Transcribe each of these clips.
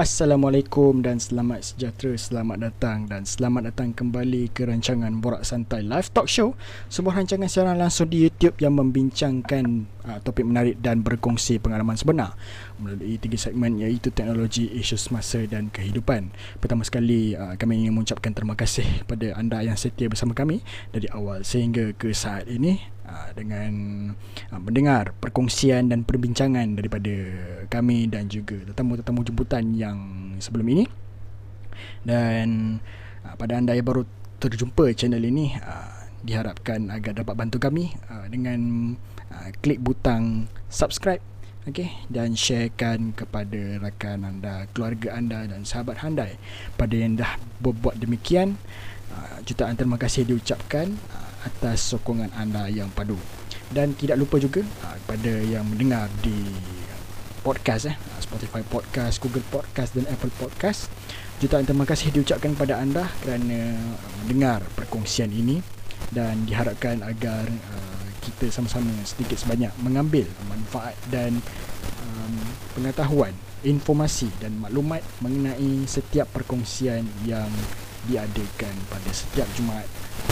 Assalamualaikum dan selamat sejahtera, selamat datang dan selamat datang kembali ke rancangan Borak Santai Live Talk Show Sebuah rancangan siaran langsung di YouTube yang membincangkan topik menarik dan berkongsi pengalaman sebenar Melalui tiga segmen iaitu teknologi, isu semasa dan kehidupan. Pertama sekali uh, kami ingin mengucapkan terima kasih kepada anda yang setia bersama kami Dari awal sehingga ke saat ini uh, Dengan mendengar perkongsian dan perbincangan daripada kami dan juga tetamu-tetamu jemputan yang sebelum ini. Dan pada anda yang baru terjumpa channel ini diharapkan agar dapat bantu kami dengan uh, klik butang subscribe okay, dan sharekan kepada rakan anda, keluarga anda dan sahabat handai pada yang dah berbuat demikian uh, jutaan terima kasih diucapkan uh, atas sokongan anda yang padu dan tidak lupa juga kepada yang mendengar di podcast eh Spotify podcast, Google podcast dan Apple podcast. Jutaan terima kasih diucapkan kepada anda kerana mendengar perkongsian ini dan diharapkan agar uh, kita sama-sama sedikit sebanyak mengambil manfaat dan um, pengetahuan, informasi dan maklumat mengenai setiap perkongsian yang diadakan pada setiap Jumaat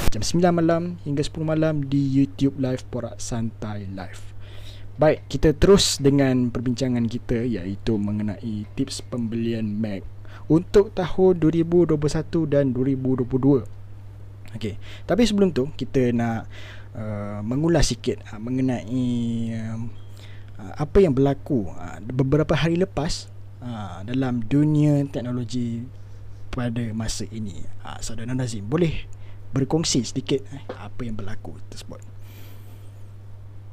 jam 9 malam hingga 10 malam di YouTube Live Porak Santai Live. Baik, kita terus dengan perbincangan kita iaitu mengenai tips pembelian Mac untuk tahun 2021 dan 2022. Okey, tapi sebelum tu kita nak uh, mengulas sikit uh, mengenai uh, apa yang berlaku uh, beberapa hari lepas uh, dalam dunia teknologi pada masa ini. Uh, Saudara Nazim, boleh berkongsi sedikit uh, apa yang berlaku tersebut?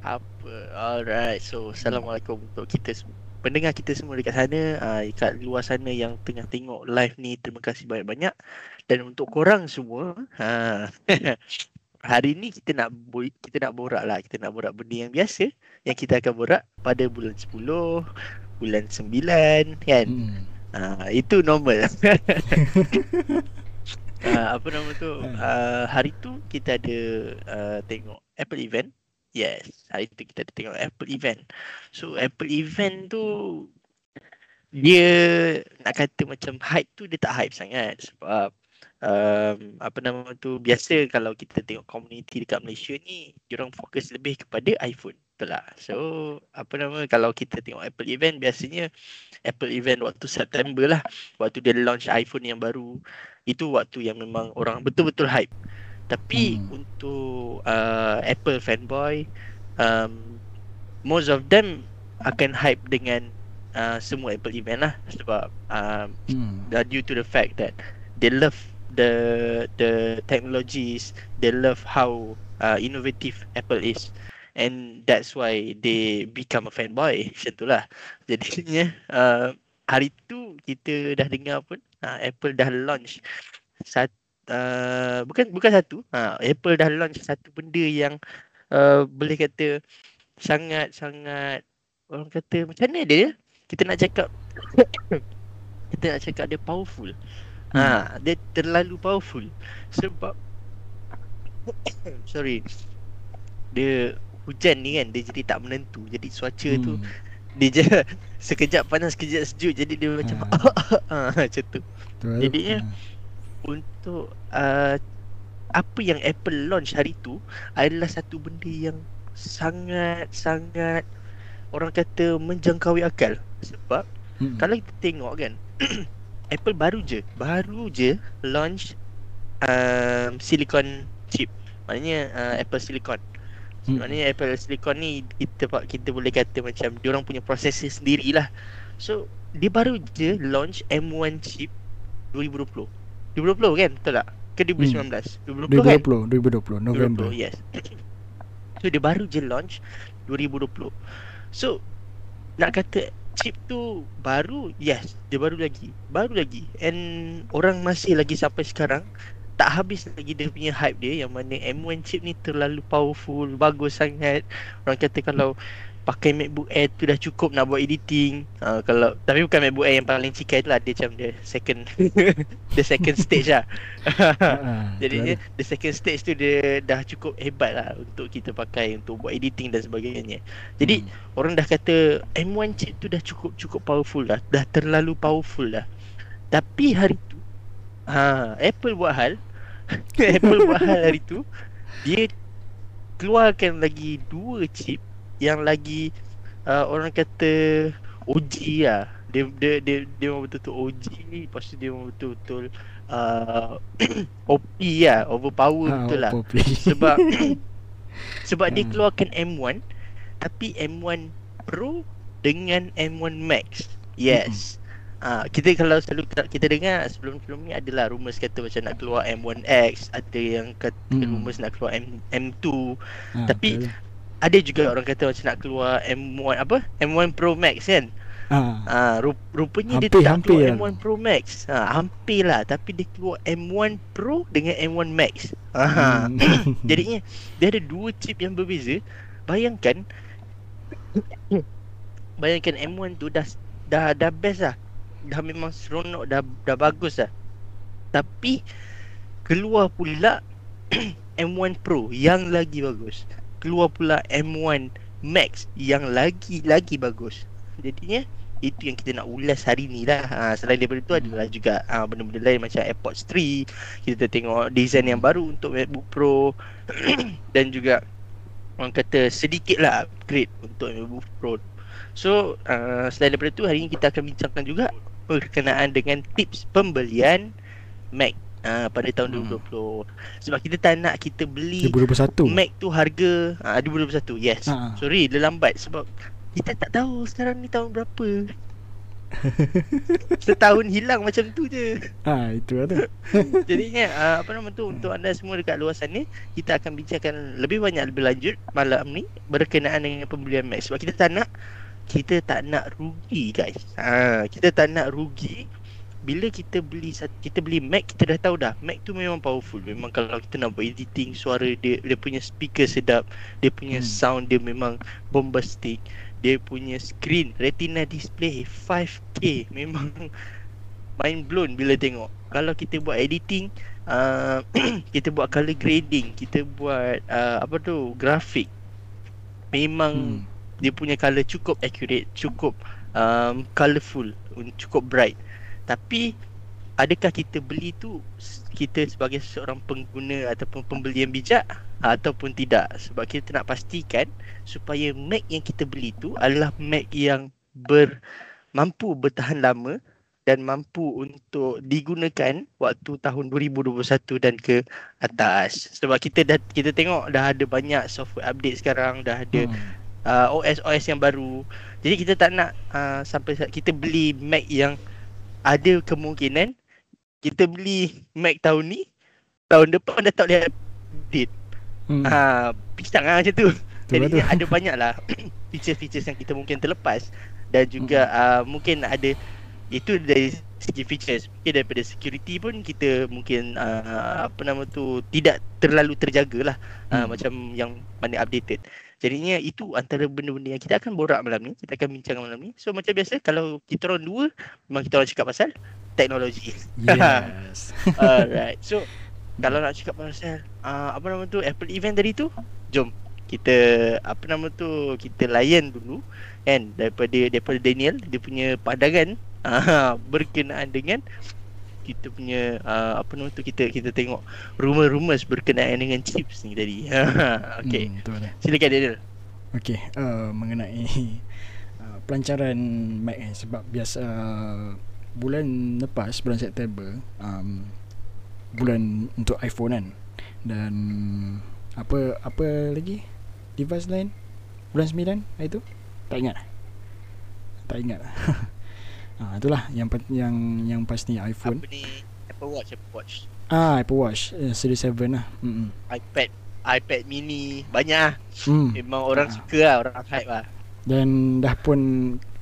apa alright so assalamualaikum untuk kita semua pendengar kita semua dekat sana uh, dekat luar sana yang tengah tengok live ni terima kasih banyak-banyak dan untuk korang semua uh, hari ni kita nak kita nak borak lah. Kita nak borak benda yang biasa yang kita akan borak pada bulan 10 bulan 9 kan? Hmm. uh, itu normal. Uh, apa nama tu? Uh, hari tu kita ada uh, tengok Apple event. Yes, hari tu kita tengok Apple event. So Apple event tu dia nak kata macam hype tu dia tak hype sangat sebab um, apa nama tu biasa kalau kita tengok community dekat Malaysia ni orang fokus lebih kepada iPhone. Betul lah. So apa nama kalau kita tengok Apple event biasanya Apple event waktu September lah waktu dia launch iPhone yang baru itu waktu yang memang orang betul-betul hype. Tapi hmm. untuk uh, Apple fanboy um, Most of them akan hype dengan uh, semua Apple event lah Sebab um, hmm. due to the fact that They love the the technologies They love how uh, innovative Apple is And that's why they become a fanboy Macam tu lah Jadinya uh, hari tu kita dah dengar pun uh, Apple dah launch satu uh, bukan bukan satu. Ha, Apple dah launch satu benda yang uh, boleh kata sangat sangat orang kata macam mana dia? Kita nak cakap kita nak cakap dia powerful. Ha, dia terlalu powerful sebab sorry. Dia hujan ni kan dia jadi tak menentu. Jadi cuaca hmm. tu dia je sekejap panas sekejap sejuk jadi dia macam ha. macam tu. Jadinya ha untuk uh, apa yang Apple launch hari tu adalah satu benda yang sangat-sangat orang kata menjangkaui akal sebab hmm. kalau kita tengok kan Apple baru je baru je launch um, silicon chip maknanya uh, Apple silicon hmm. maknanya Apple silicon ni kita kita boleh kata macam dia orang punya processor sendirilah so dia baru je launch M1 chip 2020 2020 kan? Betul tak? Ke 2019? Hmm. 2020, 2020 kan? 2020, November. 2020, yes. so dia baru je launch 2020. So nak kata chip tu baru, yes, dia baru lagi. Baru lagi. And orang masih lagi sampai sekarang tak habis lagi dia punya hype dia yang mana M1 chip ni terlalu powerful, bagus sangat. Orang kata kalau pakai MacBook Air tu dah cukup nak buat editing. Uh, kalau tapi bukan MacBook Air yang paling cikai tu lah dia macam the second the second stage lah. uh, Jadi dia, the second stage tu dia dah cukup hebat lah untuk kita pakai untuk buat editing dan sebagainya. Jadi hmm. orang dah kata M1 chip tu dah cukup cukup powerful dah. Dah terlalu powerful dah. Tapi hari tu ha, Apple buat hal Apple buat hal hari tu Dia keluarkan lagi dua chip yang lagi uh, orang kata OG lah. Dia dia dia dia memang betul-betul OG lepas tu dia memang betul-betul uh, OP lah, overpower ha, betul lah. Sebab sebab hmm. dia keluarkan M1 tapi M1 Pro dengan M1 Max. Yes. Hmm. Uh, kita kalau selalu kita dengar sebelum-sebelum ni adalah rumours kata macam nak keluar M1X, ada yang kata hmm. rumours nak keluar M M2. Ha, tapi betul ada juga orang kata macam nak keluar M1 apa? M1 Pro Max kan? Ha. Ha, rupanya hampir, dia tak hampir keluar M1 Pro Max. Ha, hampir lah tapi dia keluar M1 Pro dengan M1 Max. Ha. Hmm. Jadinya dia ada dua chip yang berbeza. Bayangkan bayangkan M1 tu dah dah dah best lah. Dah memang seronok dah dah bagus lah. Tapi keluar pula M1 Pro yang lagi bagus keluar pula M1 Max yang lagi lagi bagus. Jadinya itu yang kita nak ulas hari ni lah. Ha, selain daripada itu adalah juga ha, benda-benda lain macam AirPods 3. Kita tengok design yang baru untuk MacBook Pro dan juga orang kata sedikit lah upgrade untuk MacBook Pro. So uh, selain daripada itu hari ni kita akan bincangkan juga berkenaan dengan tips pembelian Mac uh, pada tahun hmm. 2020 sebab kita tak nak kita beli 2021 Mac tu harga uh, 2021 yes. Ha. sorry dia lambat sebab kita tak tahu sekarang ni tahun berapa. Setahun hilang macam tu je. Ha itu lah tu Jadinya uh, apa nama tu Untuk anda semua dekat luar sana Kita akan bincangkan lebih banyak lebih lanjut Malam ni Berkenaan dengan pembelian Mac. Sebab kita tak nak Kita tak nak rugi guys. Ha, Kita tak nak rugi bila kita beli kita beli Mac kita dah tahu dah Mac tu memang powerful memang kalau kita nak buat editing suara dia dia punya speaker sedap dia punya hmm. sound dia memang bombastic dia punya screen retina display 5k memang mind blown bila tengok kalau kita buat editing uh, kita buat color grading kita buat uh, apa tu grafik memang hmm. dia punya color cukup accurate cukup um, colorful cukup bright tapi adakah kita beli tu kita sebagai seorang pengguna ataupun pembeli yang bijak? Ataupun tidak? Sebab kita nak pastikan supaya Mac yang kita beli tu adalah Mac yang ber mampu bertahan lama dan mampu untuk digunakan waktu tahun 2021 dan ke atas. Sebab kita dah kita tengok dah ada banyak software update sekarang dah ada hmm. uh, OS OS yang baru. Jadi kita tak nak uh, sampai kita beli Mac yang ada kemungkinan kita beli Mac tahun ni tahun depan dah tak boleh update. Hmm. Ha, pisang lah macam tu. Jadi tu. ada banyak lah feature-feature yang kita mungkin terlepas dan juga hmm. uh, mungkin ada itu dari segi features mungkin daripada security pun kita mungkin uh, apa nama tu tidak terlalu terjaga lah uh, hmm. macam yang mana updated Jadinya itu antara benda-benda yang kita akan borak malam ni. Kita akan bincang malam ni. So macam biasa kalau kita orang dua memang kita orang cakap pasal teknologi. Yes. Alright. So kalau nak cakap pasal uh, apa nama tu Apple event tadi tu, jom kita apa nama tu kita layan dulu kan daripada daripada Daniel dia punya pandangan uh, berkenaan dengan kita punya uh, apa nama tu kita kita tengok rumor-rumors berkenaan dengan chips ni tadi. Okey. Hmm, Silakan Daniel. Okey, uh, mengenai uh, pelancaran Mac ni sebab biasa uh, bulan lepas bulan September um, bulan untuk iPhone kan dan apa apa lagi device lain bulan 9 hari tu tak ingat tak ingat Ah itulah yang yang yang pasti iPhone. Apa ni? Apple Watch, Apple Watch. Ah Apple Watch uh, Series 7 lah. Hmm. iPad, iPad mini banyak lah. Hmm. Memang orang ah. suka lah, orang hype lah. Dan dah pun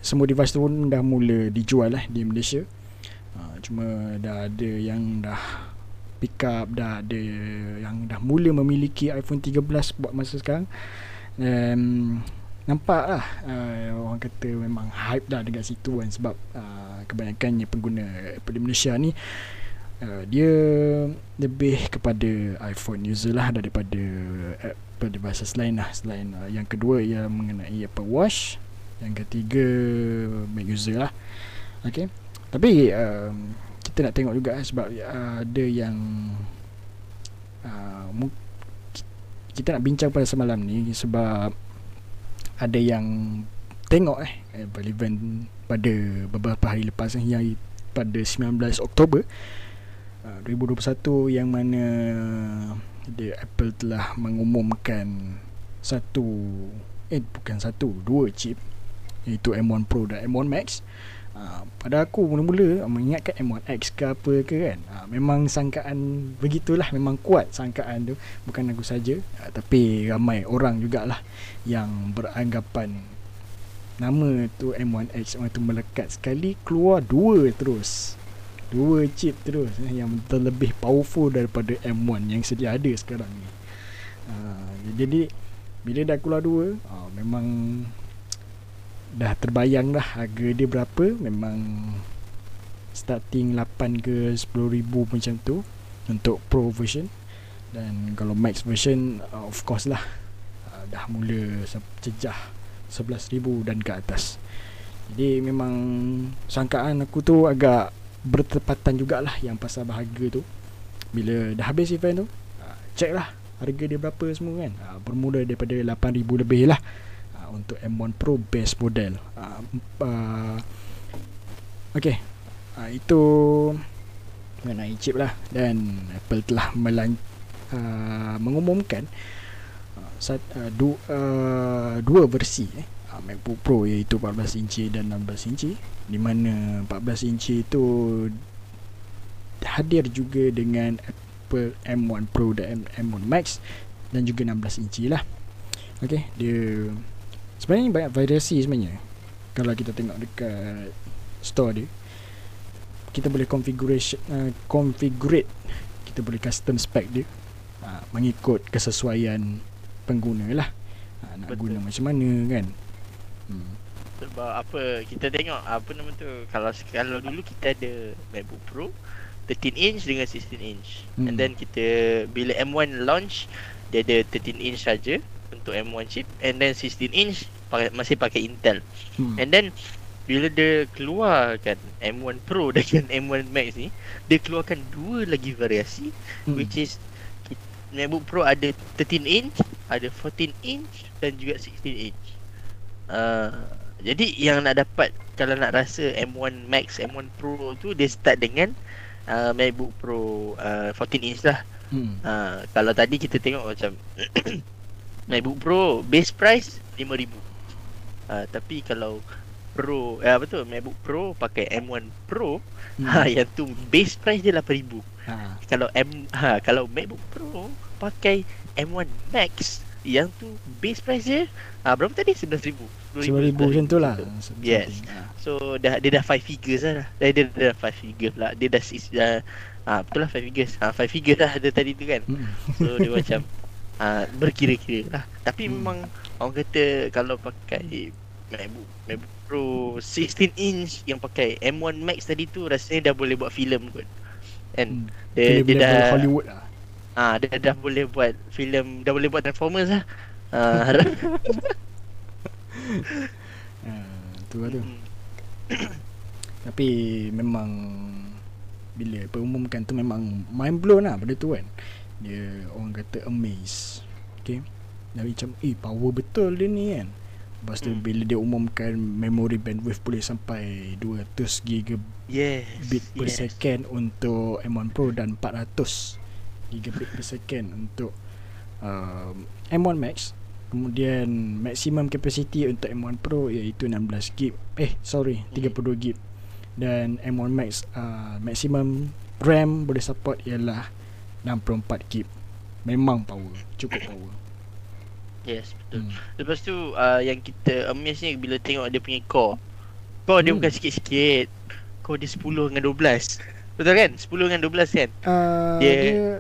semua device tu pun dah mula dijual lah di Malaysia. Uh, cuma dah ada yang dah pick up, dah ada yang dah mula memiliki iPhone 13 buat masa sekarang. Dan nampak lah uh, orang kata memang hype dah dekat situ kan sebab uh, kebanyakannya pengguna Apple Malaysia ni uh, dia lebih kepada iPhone user lah daripada Apple devices lain lah. Selain uh, yang kedua ia mengenai Apple Watch yang ketiga Mac user lah. Okay tapi um, kita nak tengok juga sebab uh, ada yang uh, kita nak bincang pada semalam ni sebab ada yang tengok eh event pada beberapa hari lepas eh, yang pada 19 Oktober uh, 2021 yang mana dia Apple telah mengumumkan satu eh bukan satu dua chip iaitu M1 Pro dan M1 Max Ha, pada aku mula-mula mengingatkan M1X ke apa ke kan ha, memang sangkaan begitulah memang kuat sangkaan tu. Bukan aku saja ha, tapi ramai orang jugalah yang beranggapan nama tu M1X orang tu melekat sekali keluar dua terus. Dua chip terus eh, yang terlebih powerful daripada M1 yang sedia ada sekarang ni. Ha, jadi bila dah keluar dua ha, memang dah terbayang dah harga dia berapa. Memang starting 8 ke 10 ribu macam tu untuk pro version. Dan kalau max version uh, of course lah uh, dah mula cejah 11 ribu dan ke atas. Jadi memang sangkaan aku tu agak bertepatan jugalah yang pasal bahagia tu. Bila dah habis event tu uh, check lah harga dia berapa semua kan. Uh, bermula daripada 8 ribu lebih lah untuk M1 Pro base model. Uh, uh, okay, uh, itu mengenai chip lah dan Apple telah melan uh, mengumumkan uh, sat, uh, du, uh, dua versi eh, uh, MacBook Pro iaitu 14 inci dan 16 inci di mana 14 inci itu hadir juga dengan Apple M1 Pro dan M1 Max dan juga 16 inci lah. Okay, dia Sebenarnya banyak variasi sebenarnya. Kalau kita tengok dekat Store dia Kita boleh configuration uh, Configurate. Kita boleh custom spec dia. Uh, Mengikut kesesuaian Pengguna lah. Uh, Nak Betul. guna macam mana kan? Hmm. Sebab apa Kita tengok Apa nama tu? Kalau kalau dulu kita ada MacBook Pro 13 inch dengan 16 inch. Hmm. And then kita Bila M1 launch Dia ada 13 inch saja untuk M1 chip and then 16 inch pakai, masih pakai Intel. Hmm. And then bila dia keluarkan M1 Pro dengan M1 Max ni, dia keluarkan dua lagi variasi hmm. which is MacBook Pro ada 13 inch, ada 14 inch dan juga 16 inch. Uh, jadi yang nak dapat kalau nak rasa M1 Max, M1 Pro tu dia start dengan uh, MacBook Pro uh, 14 inch lah. Hmm. Uh, kalau tadi kita tengok macam MacBook Pro base price 5000. Uh, ah, tapi kalau Pro eh apa tu MacBook Pro pakai M1 Pro hmm. ha yang tu base price dia 8000. Ha. Kalau M ha kalau MacBook Pro pakai M1 Max yang tu base price dia ha, berapa tadi 11000. 10000 macam tu lah. Yes. Ha. So dah dia dah 5 figures lah. Dia, dia, dia dah 5 figures pula. Dia dah dah Ah, betul lah 5 figures. Ah, 5 figures lah ada tadi tu kan. Hmm. So dia macam uh, berkira-kira lah. Tapi hmm. memang orang kata kalau pakai MacBook, MacBook Pro 16 inch yang pakai M1 Max tadi tu rasanya dah boleh buat filem kot. And hmm. dia, dia, dia dah Hollywood lah. Ah, dia dah boleh buat filem, dah boleh buat Transformers lah. Ah, harap. uh, tu lah tu. Hmm. Tapi memang bila pengumumkan tu memang mind blown lah benda tu kan dia orang kata amaze okay dan macam eh power betul dia ni kan lepas tu hmm. bila dia umumkan memory bandwidth boleh sampai 200 gigabit yes. per yes. second untuk M1 Pro dan 400 gigabit per second untuk um, M1 Max kemudian maximum capacity untuk M1 Pro iaitu 16 gig eh sorry 32 hmm. gig dan M1 Max uh, maximum RAM boleh support ialah 64 GB Memang power Cukup power Yes betul hmm. Lepas tu uh, Yang kita amaze ni Bila tengok dia punya core Core hmm. dia bukan sikit-sikit Core dia 10 dengan 12 Betul kan? 10 dengan 12 kan? Uh, dia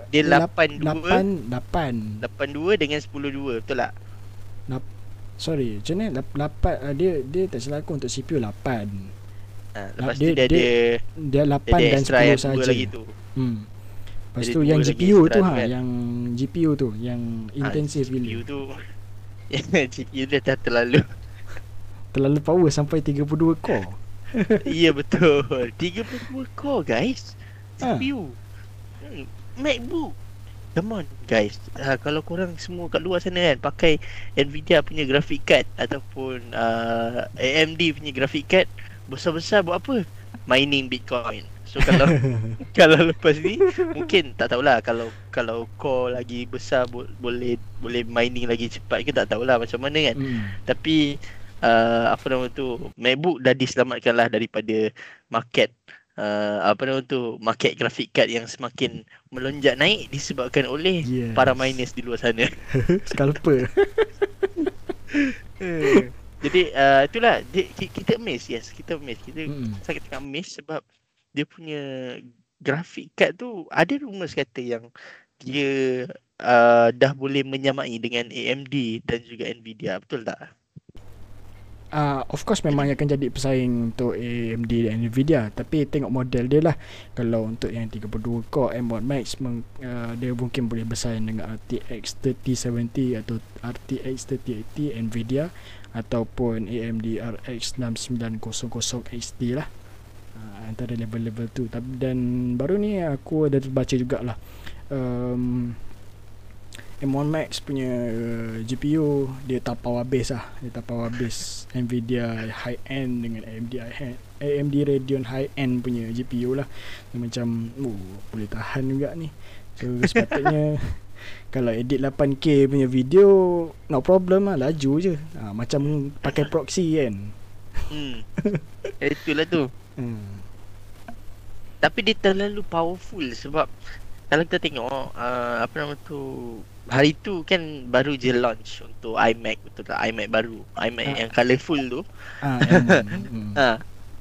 Dia 8 2 8 8 8 2 dengan 10 2 Betul tak? Nap, Sorry, macam ni lap- lapan uh, dia dia tak salah aku untuk CPU 8. Ha, lepas dia- tu dia, dia- Dia dia 8 ada dan extra 10 yang saja. lagi tu. Hmm. Lepas Jadi tu yang GPU tu ha, kan. yang GPU tu yang intensif CPU gila. tu GPU dia dah terlalu Terlalu power sampai 32 core. Ya betul 32 core guys Ha. CPU hmm. MacBook Come on guys uh, Kalau korang semua kat luar sana kan Pakai Nvidia punya graphic card Ataupun uh, AMD punya graphic card Besar-besar buat apa? Mining Bitcoin So kalau kalau lepas ni mungkin tak tahulah kalau kalau core lagi besar bo- boleh boleh mining lagi cepat ke tak tahulah macam mana kan. Hmm. Tapi uh, apa nama tu MacBook dah diselamatkan lah daripada market uh, apa nama tu market graphic card yang semakin melonjak naik disebabkan oleh Yes. para miners di luar sana. Scalper. Jadi uh, itulah dia, kita amazed yes kita amazed kita Hmm. sangat sangat amazed sebab dia punya graphic card tu ada rumours kata yang dia uh, dah boleh menyamai dengan AMD dan juga Nvidia betul tak? Uh, of course memang akan jadi pesaing untuk AMD dan Nvidia tapi tengok model dia lah kalau untuk yang 32 core M1 Max meng, uh, dia mungkin boleh bersaing dengan RTX 3070 atau RTX 3080 Nvidia ataupun AMD RX 6900 XT lah antara level-level tu. Tapi dan baru ni aku ada baca jugalah. Um, M1 Max punya uh, GPU dia tapau habis lah. Dia tapau habis Nvidia high end dengan AMD high end AMD Radeon high end punya GPU lah. Dia macam oh, boleh tahan juga ni. So sepatutnya kalau edit 8K punya video no problem lah laju je. Ha, macam pakai proxy kan. Hmm. Itulah tu. hmm. Tapi dia terlalu powerful sebab kalau kita tengok uh, apa nama tu hari tu kan baru je launch untuk iMac betul tak? iMac baru iMac Ah. yang colourful tu. Ah, M1 hmm. ha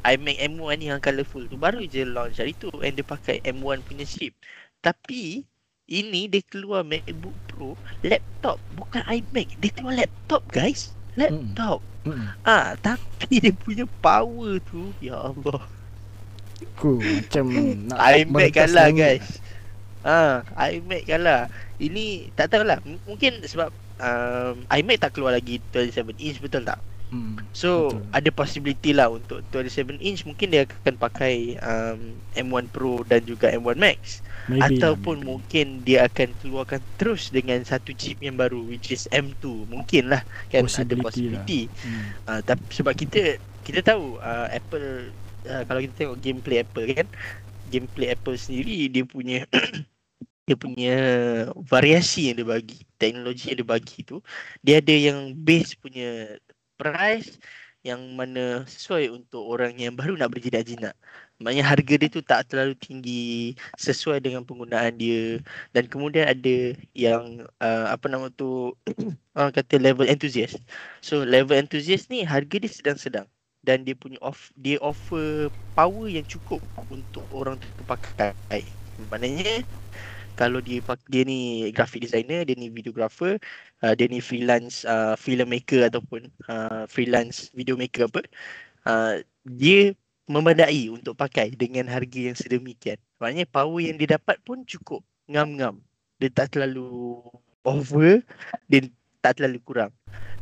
iMac M1 ni yang colourful tu baru je launch. Hari tu and dia pakai M1 punya chip. Tapi ini dia keluar MacBook Pro laptop bukan iMac. Dia keluar laptop guys. Laptop. Hmm. ah tapi dia punya power tu ya Allah Aku macam nak iMac kalah langit guys. Ah, iMac kalah. Ini tak tahulah. M- Mungkin sebab um, iMac tak keluar lagi 27 inch betul tak? Hmm. So Betul. ada possibility lah untuk 27 inch mungkin dia akan pakai um, M1 Pro dan juga M1 Max Maybe lah, ataupun maybe. mungkin dia akan keluarkan terus dengan satu chip yang baru which is M2 mungkin lah kan ada Possibility lah. possibility Hmm. Uh, tapi sebab kita kita tahu uh, Apple uh, kalau kita tengok gameplay Apple kan gameplay Apple sendiri dia punya dia punya variasi yang dia bagi teknologi yang dia bagi tu dia ada yang base punya price yang mana sesuai untuk orang yang baru nak berjinak-jinak maknanya harga dia tu tak terlalu tinggi sesuai dengan penggunaan dia. Dan kemudian ada yang uh, apa nama tu orang kata level enthusiast. So level enthusiast ni harga dia sedang-sedang dan dia punya off dia offer power yang cukup untuk orang tu pakai. Maknanya kalau dia dia ni graphic designer, dia ni videographer, uh, dia ni freelance uh, filmmaker ataupun uh, freelance video maker apa, uh, dia memadai untuk pakai dengan harga yang sedemikian. Maknanya power yang dia dapat pun cukup ngam-ngam. Dia tak terlalu over, dia tak terlalu kurang.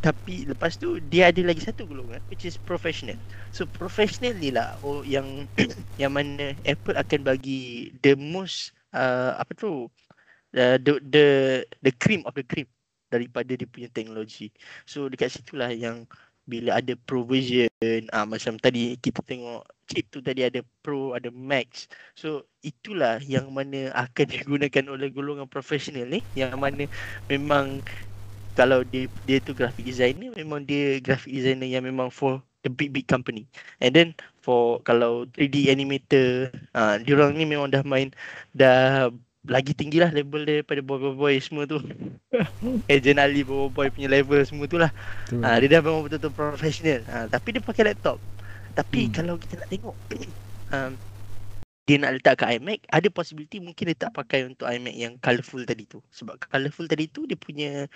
Tapi lepas tu dia ada lagi satu golongan which is professional. So professional ni lah oh, yang yang mana Apple akan bagi the most uh, apa tu uh, the the the cream of the cream daripada dia punya teknologi. So dekat situlah yang bila ada pro version ah macam tadi kita tengok chip tu tadi ada pro ada max. So itulah yang mana akan digunakan oleh golongan profesional ni yang mana memang kalau dia dia tu graphic designer memang dia graphic designer yang memang for the big big company. And then for kalau 3D animator, ah uh, diorang ni memang dah main dah lagi tinggi lah level dia daripada boy-boy semua tu. Agent Ali boy-boy punya level semua tu lah. Ah dia dah memang betul-betul professional. Ah tapi dia pakai laptop. Tapi Hmm. kalau kita nak tengok um, dia nak letak kat iMac, ada possibility mungkin dia tak pakai untuk iMac yang colourful tadi tu. Sebab colourful tadi tu dia punya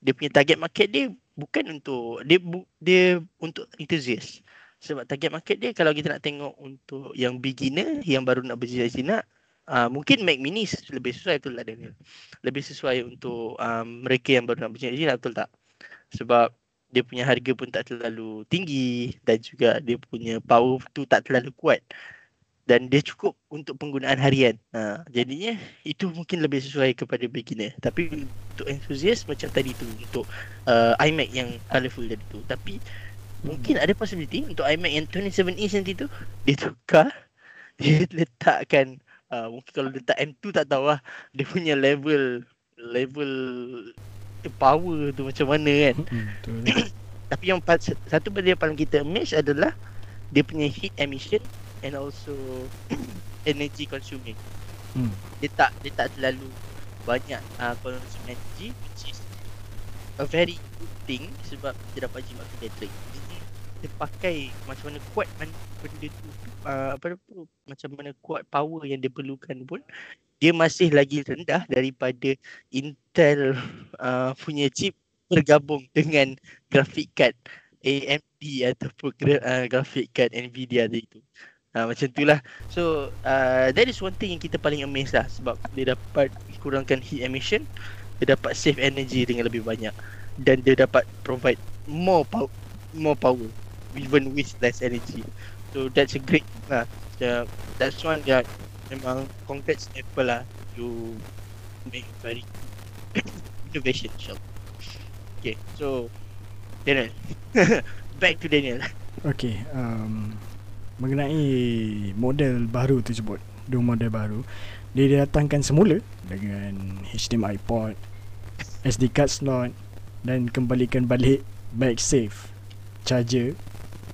dia punya target market dia bukan untuk dia dia untuk enthusiast. Sebab target market dia kalau kita nak tengok untuk yang beginner yang baru nak berjinak-jinak uh, mungkin Mac Mini lebih sesuai betul tak Daniel? Lebih sesuai untuk um, mereka yang baru nak berjinak-jinak betul tak? Sebab dia punya harga pun tak terlalu tinggi dan juga dia punya power tu tak terlalu kuat dan dia cukup untuk penggunaan harian. Ha, jadinya itu mungkin lebih sesuai kepada beginner. Tapi untuk enthusiast macam tadi tu untuk uh, iMac yang colourful tadi tu. Tapi mungkin ada possibility untuk iMac yang 27 inch nanti tu dia tukar dia letakkan uh, mungkin kalau letak M2 tak tahu lah dia punya level level power tu macam mana kan. Tapi yang satu benda yang paling kita miss adalah dia punya heat emission and also energy consuming. Hmm. Dia tak dia tak terlalu banyak uh, consume energy which is a very good thing sebab dia dapat jimat battery. Jadi dia pakai macam mana kuat man, benda tu uh, apa tu macam mana kuat power yang dia perlukan pun dia masih lagi rendah daripada Intel uh, punya chip bergabung dengan graphic card AMD ataupun uh, graphic card Nvidia itu. Ha, macam tu lah. So uh, That is one thing yang kita paling amazed lah. Sebab dia dapat kurangkan heat emission Dia dapat save energy dengan lebih banyak. Dan dia dapat provide more power More power Even with less energy. So that's a great lah so, That's one that Memang congrats Apple lah You make very innovation insyaAllah Okay so Daniel. Back to Daniel. Okay um, mengenai model baru tersebut dua model baru. Dia datangkan semula dengan HDMI port SD card slot dan kembalikan balik MagSafe charger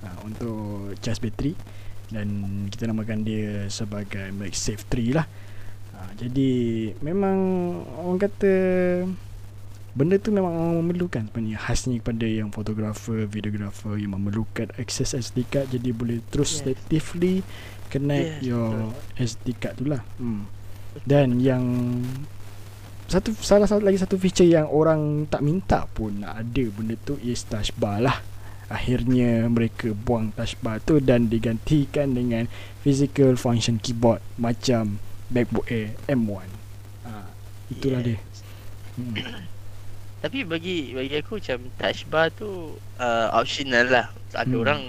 uh, untuk charge bateri. Dan kita namakan dia sebagai MagSafe 3 lah. Uh, jadi memang orang kata benda tu memang orang memerlukan sebenarnya khasnya kepada yang fotografer, videografer yang memerlukan akses SD card jadi boleh terus yes. natively connect yes. your SD card tu lah. Hmm. Dan yang satu salah satu lagi satu feature yang orang tak minta pun nak ada benda tu is touch bar lah. Akhirnya mereka buang touch bar tu dan digantikan dengan physical function keyboard macam MacBook Air M1. Ha, itulah yes. dia. Hmm. Tapi bagi bagi aku macam touch bar tu uh, optional lah. Ada hmm. orang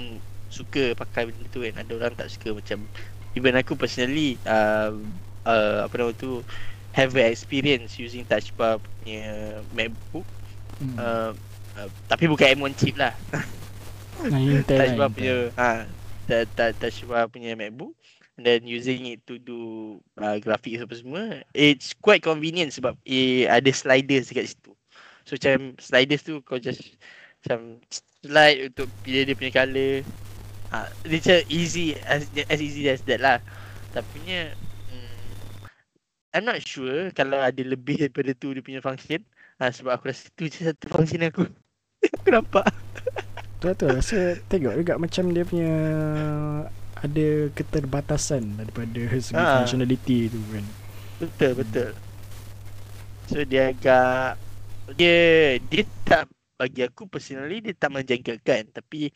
suka pakai benda tu kan. Ada orang tak suka macam even aku personally uh, uh, apa nama tu have experience using touch bar punya MacBook. Hmm. Uh, uh, tapi bukan M1 chip lah. touch bar punya ha touch bar punya MacBook and then using it to do uh, graphics apa semua it's quite convenient sebab eh, ada sliders dekat situ So macam sliders tu kau just macam slide untuk pilih dia punya colour. Ha, dia macam easy as, as easy as that lah. Tapi nya hmm, I'm not sure kalau ada lebih daripada tu dia punya function. Ha, sebab aku rasa tu je satu function aku. aku nampak. Tu tu rasa tengok juga macam dia punya ada keterbatasan daripada segi ha. functionality tu kan. Betul betul. So dia agak dia dia tak bagi aku personally dia tak menjengkelkan tapi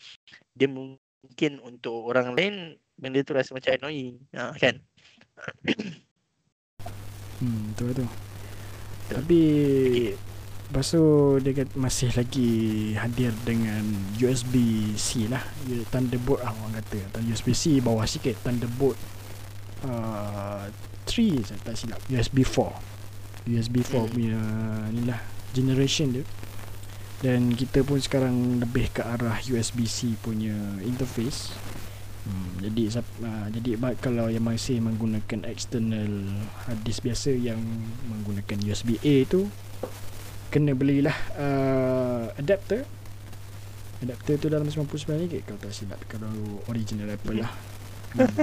dia mungkin untuk orang lain benda tu rasa macam annoying. Ha, kan? Hmm betul betul. Tapi Lepas tu dia kata masih lagi hadir dengan USB-C lah. Thunderbolt lah orang kata. USB-C bawah sikit Thunderbolt uh, 3 saya tak silap. USB 4 USB 4 hmm. punya ni lah generation dia. Dan kita pun sekarang lebih ke arah USB-C punya interface. Hmm, jadi uh, jadi kalau yang masih menggunakan external hard disk biasa yang menggunakan USB-A tu kena belilah uh, adapter. Adapter tu dalam RM99 kalau tak silap kalau original Apple lah. Hmm.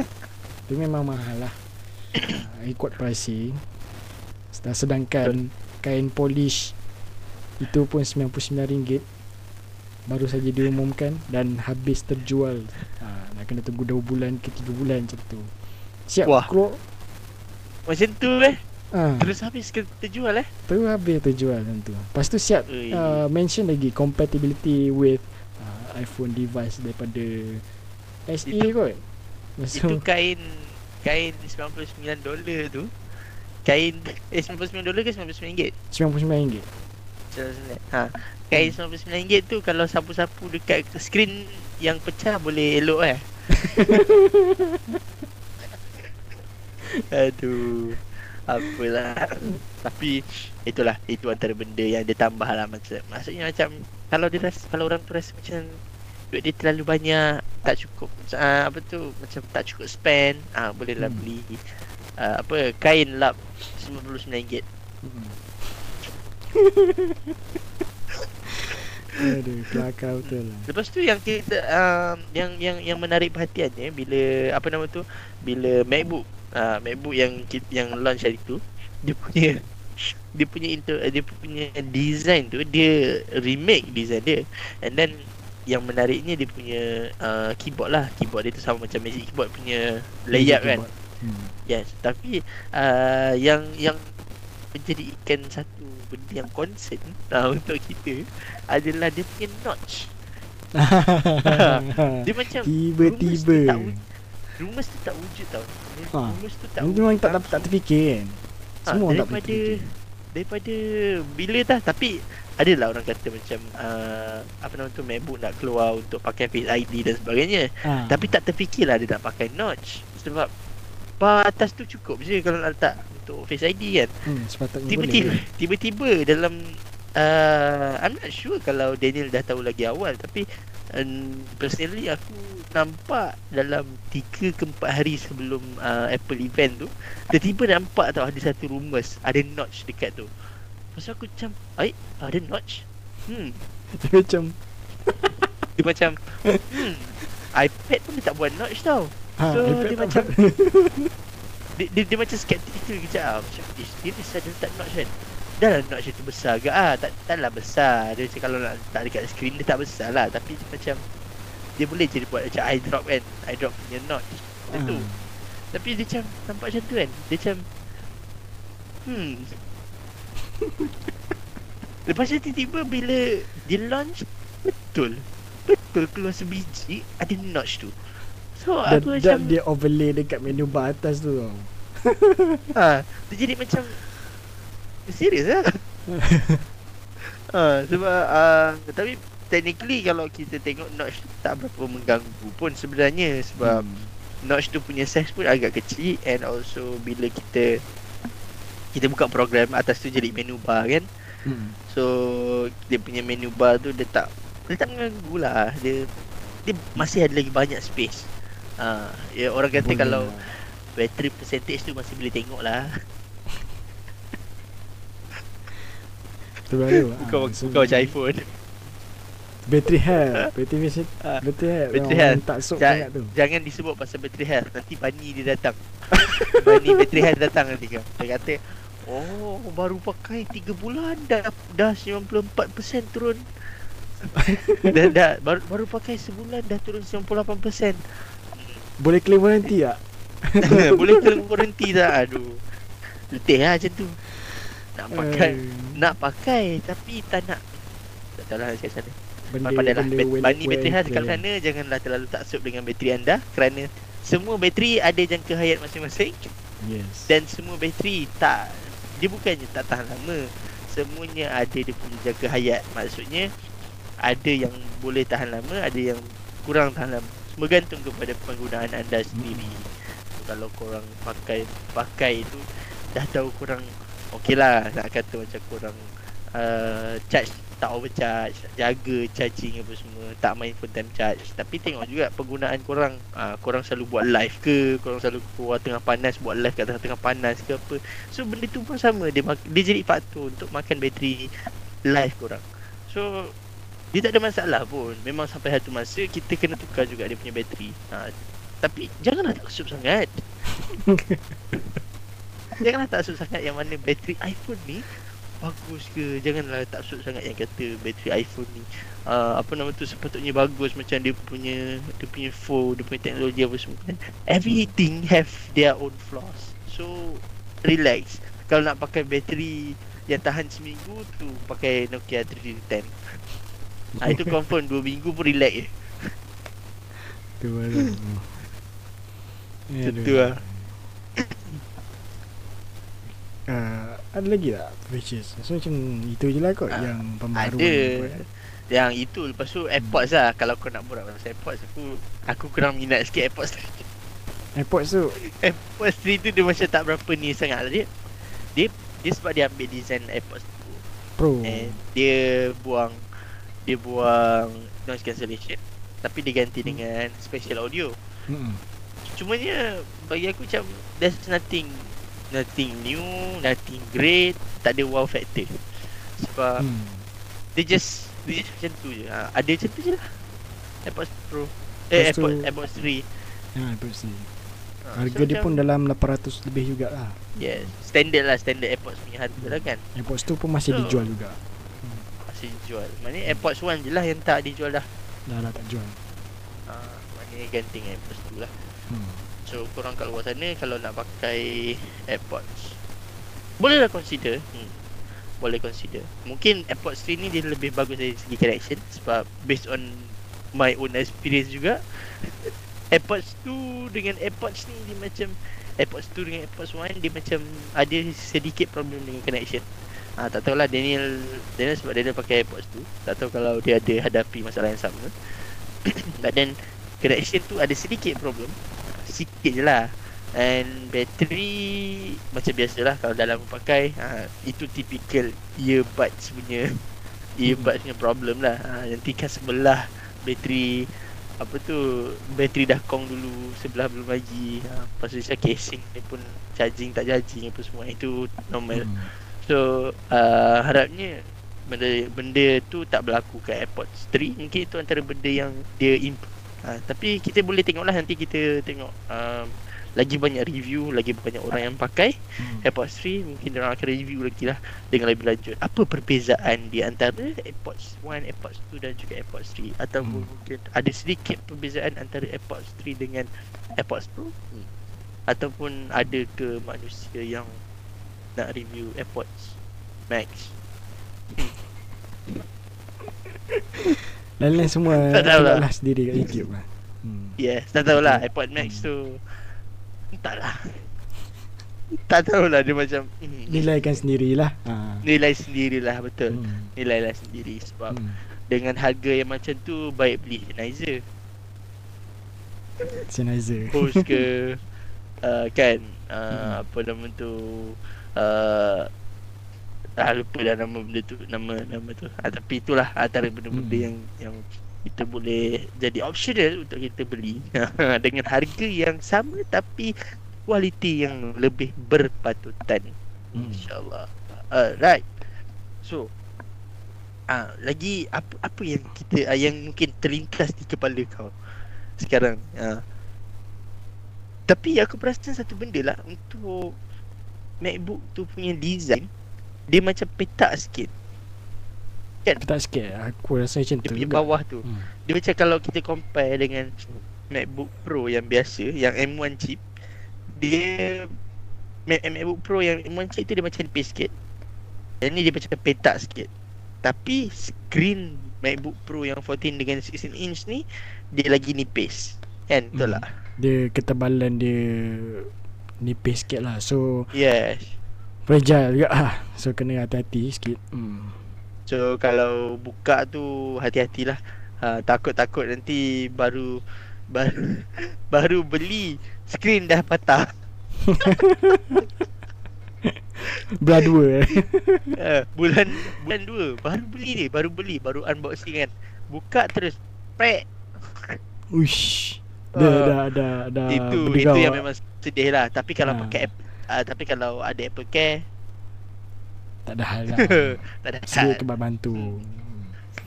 tu memang mahal lah. Uh, ikut pricing. Sedangkan kain polish itu pun RM99 Baru saja diumumkan Dan habis terjual ha, Nak kena tunggu 2 bulan ke 3 bulan macam tu Siap Wah. Kro Macam tu eh Ah, Terus habis ke terjual eh? terus habis terjual macam tu. Lepas tu siap Ui. uh, mention lagi compatibility with uh, iPhone device daripada SE Itu- kot. Lepas tu Itu kain kain 99 dolar tu. Kain eh 99 dolar ke 99 ringgit? RM99. 99. Ha. Kain 99 ringgit tu kalau sapu-sapu dekat skrin yang pecah boleh elok eh. Aduh. Apalah. Tapi itulah itu antara benda yang dia tambah lah macam maksudnya macam kalau dia rasa kalau orang tu rasa macam duit dia terlalu banyak tak cukup uh, apa tu macam tak cukup spend ah uh, bolehlah Hmm. beli uh, apa kain lap RM99 Hmm. Aduh, kelakar betul lah. Lepas tu yang kita um, yang yang yang menarik perhatiannya bila apa nama tu? Bila MacBook uh, MacBook yang yang launch hari tu dia punya dia punya inter, dia punya design tu dia remake design dia. And then yang menariknya dia punya uh, keyboard lah. Keyboard dia tu sama macam Magic Keyboard punya layout kan. Hmm. yes tapi uh, yang yang menjadikan satu benda yang concern uh, untuk kita adalah dia punya notch dia macam Tiba-tiba. Rumus tu tak wujud, rumus tu tak wujud tau. Ha. Rumus tu tak Ini memang tak, tak, tak terfikir kan. Ha, Semua orang tak daripada terfikir. daripada bila dah tapi adalah orang kata macam uh, apa nama tu MacBook nak keluar untuk pakai Face ID dan sebagainya. Ha. Tapi tak terfikirlah dia nak pakai notch sebab bar atas tu cukup je kalau nak letak untuk Face ID kan. hmm, sepatutnya Tiba-tiba boleh. tiba-tiba dalam uh, I'm not sure kalau Daniel dah tahu lagi awal tapi um, personally aku nampak dalam 3 ke 4 hari sebelum uh, Apple event tu tiba-tiba nampak tau ada satu rumus ada notch dekat tu. Pasal aku macam, "Ai, ada notch?" Hmm, Dia macam dia macam hmm, iPad pun dia tak buat notch tau. Ha, So, dia tak macam-. Dia, dia, dia macam skeptical kejap ah. Macam, eh, serius ada letak notch kan? Dah lah notch itu besar ke? Ah, tak, taklah besar. Dia macam kalau nak letak dekat screen dia tak besar lah. Tapi dia macam, dia boleh je dia buat macam eye drop kan? Eye drop punya notch. Macam tu. Ah. Tapi dia macam, nampak macam tu kan? Dia macam, hmm. Lepas tu tiba-tiba bila dia launch, betul. Betul keluar sebiji, ada notch tu. So, aku dan macam, dia overlay dekat menu bar atas tu tau. Ha, dia jadi macam serius lah. ha, sebab uh, tapi technically kalau kita tengok notch tu tak berapa mengganggu pun sebenarnya sebab Hmm. notch tu punya size pun agak kecil and also bila kita kita buka program atas tu jadi menu bar kan. Hmm. So dia punya menu bar tu dia tak dia tak mengganggu lah. Dia dia masih ada lagi banyak space. Ha, ya orang kata Boleh kalau lah. battery percentage tu masih boleh tengok lah. Tu baru. Bukan, Ah, so bukan macam iPhone. Battery health. Battery health. Ah, Battery health. battery health. Tak sok Ja- sangat tu. Jangan disebut pasal battery health Nanti Bani dia datang Bani battery health datang nanti kan Dia kata Oh baru pakai 3 bulan Dah dah 94% turun dah, dah, baru, baru pakai sebulan Dah turun 98% Boleh claim warranty tak? Boleh claim warranty tak? Aduh. Letih lah macam tu. Nak pakai Eh, Nak pakai Tapi tak nak. Tak tahu lah macam mana. Benda, lah. benda well- Bani well bateri health dekat sana. Janganlah terlalu taksub dengan bateri anda. Kerana Semua bateri ada jangka hayat masing-masing. Yes. Dan semua bateri tak Dia bukannya tak tahan lama. Semuanya ada dia punya jangka hayat. Maksudnya Ada yang boleh tahan lama Ada yang kurang tahan lama Semua gantung kepada penggunaan anda sendiri. So, Kalau korang pakai Pakai tu Dah tahu korang Okey lah Nak kata macam korang uh, Charge tak overcharge Jaga charging apa semua Tak main full time charge. Tapi tengok juga penggunaan korang. Uh, Korang selalu buat live ke Korang selalu keluar tengah panas Buat live kat tengah-tengah panas ke apa. So benda tu pun sama. Dia, dia jadi faktor untuk makan bateri live korang. So dia tak ada masalah pun. Memang sampai satu masa Kita kena tukar juga dia punya bateri. Ha, Tapi janganlah taksub sangat. Janganlah taksub sangat yang mana bateri iPhone ni Bagus ke? Janganlah taksub sangat yang kata bateri iPhone ni. Uh, Apa nama tu sepatutnya bagus Macam dia punya Dia punya phone Dia punya teknologi apa semua kan. Everything have their own flaws. So Relax. Kalau nak pakai bateri yang tahan seminggu tu pakai Nokia 3310. Ha, itu confirm 2 minggu pun relax je. Tu baru. Tentu lah. Uh, ada lagi tak features? So macam itu je lah kot Ah, yang pembaruan. Ada. buat. Yang itu lepas tu AirPods lah Kalau kau nak borak pasal AirPods aku Aku kurang minat sikit AirPods Airpods tu AirPods 3 tu dia macam tak berapa ni sangat lah. dia Dia dia sebab dia ambil design AirPods tu Pro. And dia buang Dia buang noise cancellation Tapi dia ganti Hmm. dengan special audio Mm-mm. Cumanya bagi aku macam There's nothing Nothing new Nothing great Tak ada wow factor Sebab Hmm. Dia just Dia just macam tu je ha, Ada macam tu je lah AirPods Pro Eh AirPods, AirPods 3 Ya, Airpods ni. ha, Harga dia pun dalam 800 lebih jugalah. Yes Standard lah Standard AirPods punya harga lah kan Airpods tu pun masih So- dijual juga. Masih jual. Maknanya AirPods One je lah Yang tak dijual dah. Dah lah tak jual. ha, Maknanya ganting AirPods tu lah. Hmm. So korang kat luar sana Kalau nak pakai AirPods Bolehlah consider. Hmm. Boleh consider. Mungkin AirPods 3 ni Dia lebih bagus dari segi connection Sebab Based on My own experience juga. AirPods 2 Dengan AirPods ni Dia macam AirPods 2 dengan AirPods 1 Dia macam Ada sedikit problem Dengan connection Ah tak tahulah Daniel Daniel sebab Daniel pakai AirPods tu. Tak tahu kalau dia ada hadapi masalah yang sama. But then Connection tu ada sedikit problem. Sikit je lah. And battery Macam biasalah Kalau dalam pakai ha, Itu typical Earbuds punya Earbuds punya problem lah. Ha, Nanti kan sebelah Bateri Apa tu Bateri dah kong dulu Sebelah belum lagi. Ha, tu dia casing dia pun Charging tak charging Apa semua. Itu normal. Hmm. So uh, harapnya benda benda tu tak berlaku kat AirPods 3 mungkin itu antara benda yang dia improve. Uh, tapi kita boleh tengoklah nanti kita tengok um, lagi banyak review, lagi banyak orang yang pakai Hmm. AirPods 3 mungkin orang akan review lagi lah dengan lebih lanjut. Apa perbezaan di antara AirPods 1, AirPods 2 dan juga AirPods 3 ataupun Hmm. mungkin ada sedikit perbezaan antara AirPods 3 dengan AirPods Pro? Hmm. Ataupun ada ke manusia yang nak review AirPods Max? Lain-lain semua Tak tahu lah. sendiri kat YouTube lah. Hmm. Yes, tak tahulah AirPods Max tu Entahlah Tak tahulah dia macam hmm, Nilaikan sendirilah. Ha. Nilai sendirilah betul Hmm. Nilailah sendiri sebab Hmm. dengan harga yang macam tu baik beli Sennheiser Sennheiser. Bose ke uh, kan uh, apa nama tu uh, ah lupa dah nama benda tu nama nama tu. Ah, tapi itulah antara benda-benda Hmm. yang yang kita boleh jadi optional untuk kita beli. Dengan harga yang sama tapi kualiti yang lebih berpatutan. Hmm. insyaallah. Alright. So ah lagi apa apa yang kita ah, yang mungkin terlintas di kepala kau sekarang? Ah. Tapi aku perasan satu benda lah untuk MacBook tu punya design dia macam petak sikit. Tak sikit Aku rasa macam dia tu juga. bawah tu. Hmm. dia macam kalau kita compare dengan MacBook Pro yang biasa yang M1 chip dia Mac, MacBook Pro yang M1 chip tu dia macam nipis sikit. Yang ni dia macam petak sikit. Tapi screen MacBook Pro yang 14 dengan 16 inch ni dia lagi nipis. Kan? Betul Hmm. tak? Dia ketebalan dia Nipis sikit lah So yes Fragile juga lah So kena hati-hati sikit hmm. So kalau buka tu hati-hatilah. Ha, takut-takut nanti baru baru baru beli skrin dah patah. Belah dua Ha, bulan bulan 2 baru beli ni, baru beli, baru unboxing kan. Buka terus prek. Uish Dah Ah. dah dah dah itu itu yang memang sedih lah. Tapi kalau Ha. pakai uh, tapi kalau ada Apple Care Tak ada hal lah tak ada Sedia hal. kebat bantu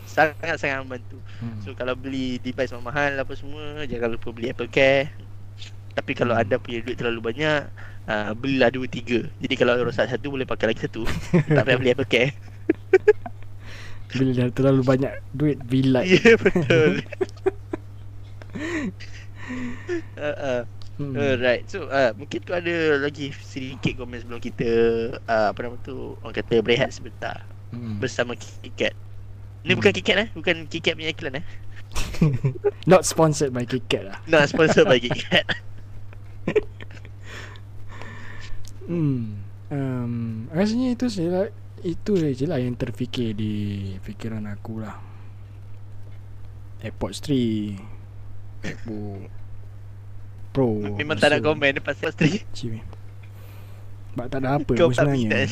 Sangat-sangat membantu. hmm. So kalau beli device mahal apa semua Jangan lupa beli Apple Care Tapi kalau Hmm. anda punya duit terlalu banyak uh, Belilah dua tiga Jadi kalau rosak satu boleh pakai lagi satu Tak payah beli Apple Care Bila dah terlalu banyak duit Bila Ya yeah, betul uh, uh. Hmm. Alright. So uh, mungkin tu ada lagi sedikit komen sebelum kita uh, apa nama tu orang kata berehat sebentar hmm. bersama KitKat. Ni hmm. bukan KitKat eh, bukan KitKat punya iklan eh. Not sponsored by KitKat lah. Not sponsored by KitKat. hmm. Um, rasanya itu sih lah, itu je lah yang terfikir di fikiran aku lah. Airport 3 MacBook Pro. Memang tak nak komen pasal stream Sebab tak ada apa pun sebenarnya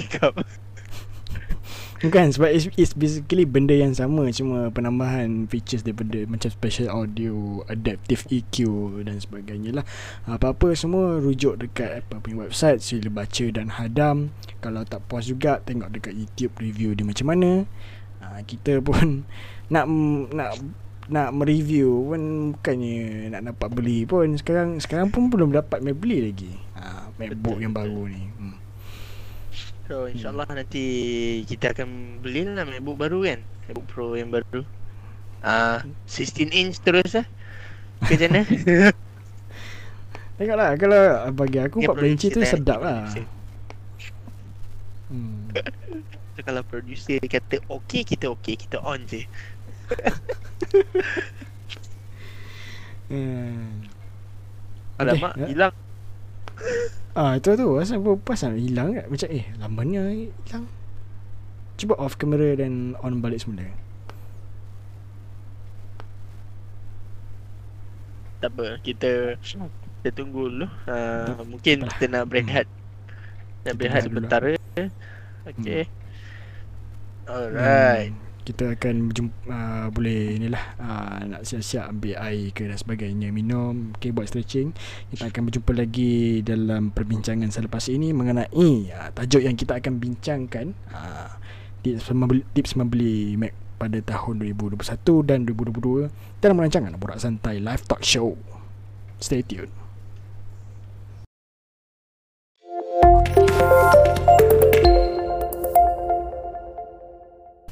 Bukan sebab it's, it's basically benda yang sama Cuma penambahan features daripada Macam special audio Adaptive EQ dan sebagainya lah. Apa-apa semua rujuk dekat apa punya website Sila baca dan hadam. Kalau tak puas juga Tengok dekat YouTube review dia macam mana. Ha, Kita pun Nak Nak nak mereview pun bukannya nak dapat beli pun. Sekarang sekarang pun belum dapat mai beli lagi. Ha, MacBook Betul. yang baru ni. Hmm. so insyaallah hmm. nanti kita akan beli lah MacBook baru kan? MacBook Pro yang baru. Ah uh, 16 inch terus lah. Ke mana? Tengoklah kalau bagi aku 14 inch tu sedap lah. hmm. so, kalau producer kata okey kita okey kita on je hmm. Alamak, okay. hilang. Ah, itu tu. Asal apa pasal hilang kan? Macam eh, lamanya hilang. Cuba off kamera dan on balik semula. Tak apa, kita kita tunggu dulu. Uh, mungkin kita nak berehat. Hmm. Nak berehat sebentar. Okay. Hmm. Alright. Hmm kita akan berjumpa uh, boleh inilah uh, nak siap-siap ambil air ke dan sebagainya minum okay, buat stretching. Kita akan berjumpa lagi dalam perbincangan selepas ini mengenai uh, tajuk yang kita akan bincangkan uh, tips membeli, tips membeli Mac pada tahun 2021 dan 2022 dalam rancangan Borak Santai Live Talk Show. Stay tuned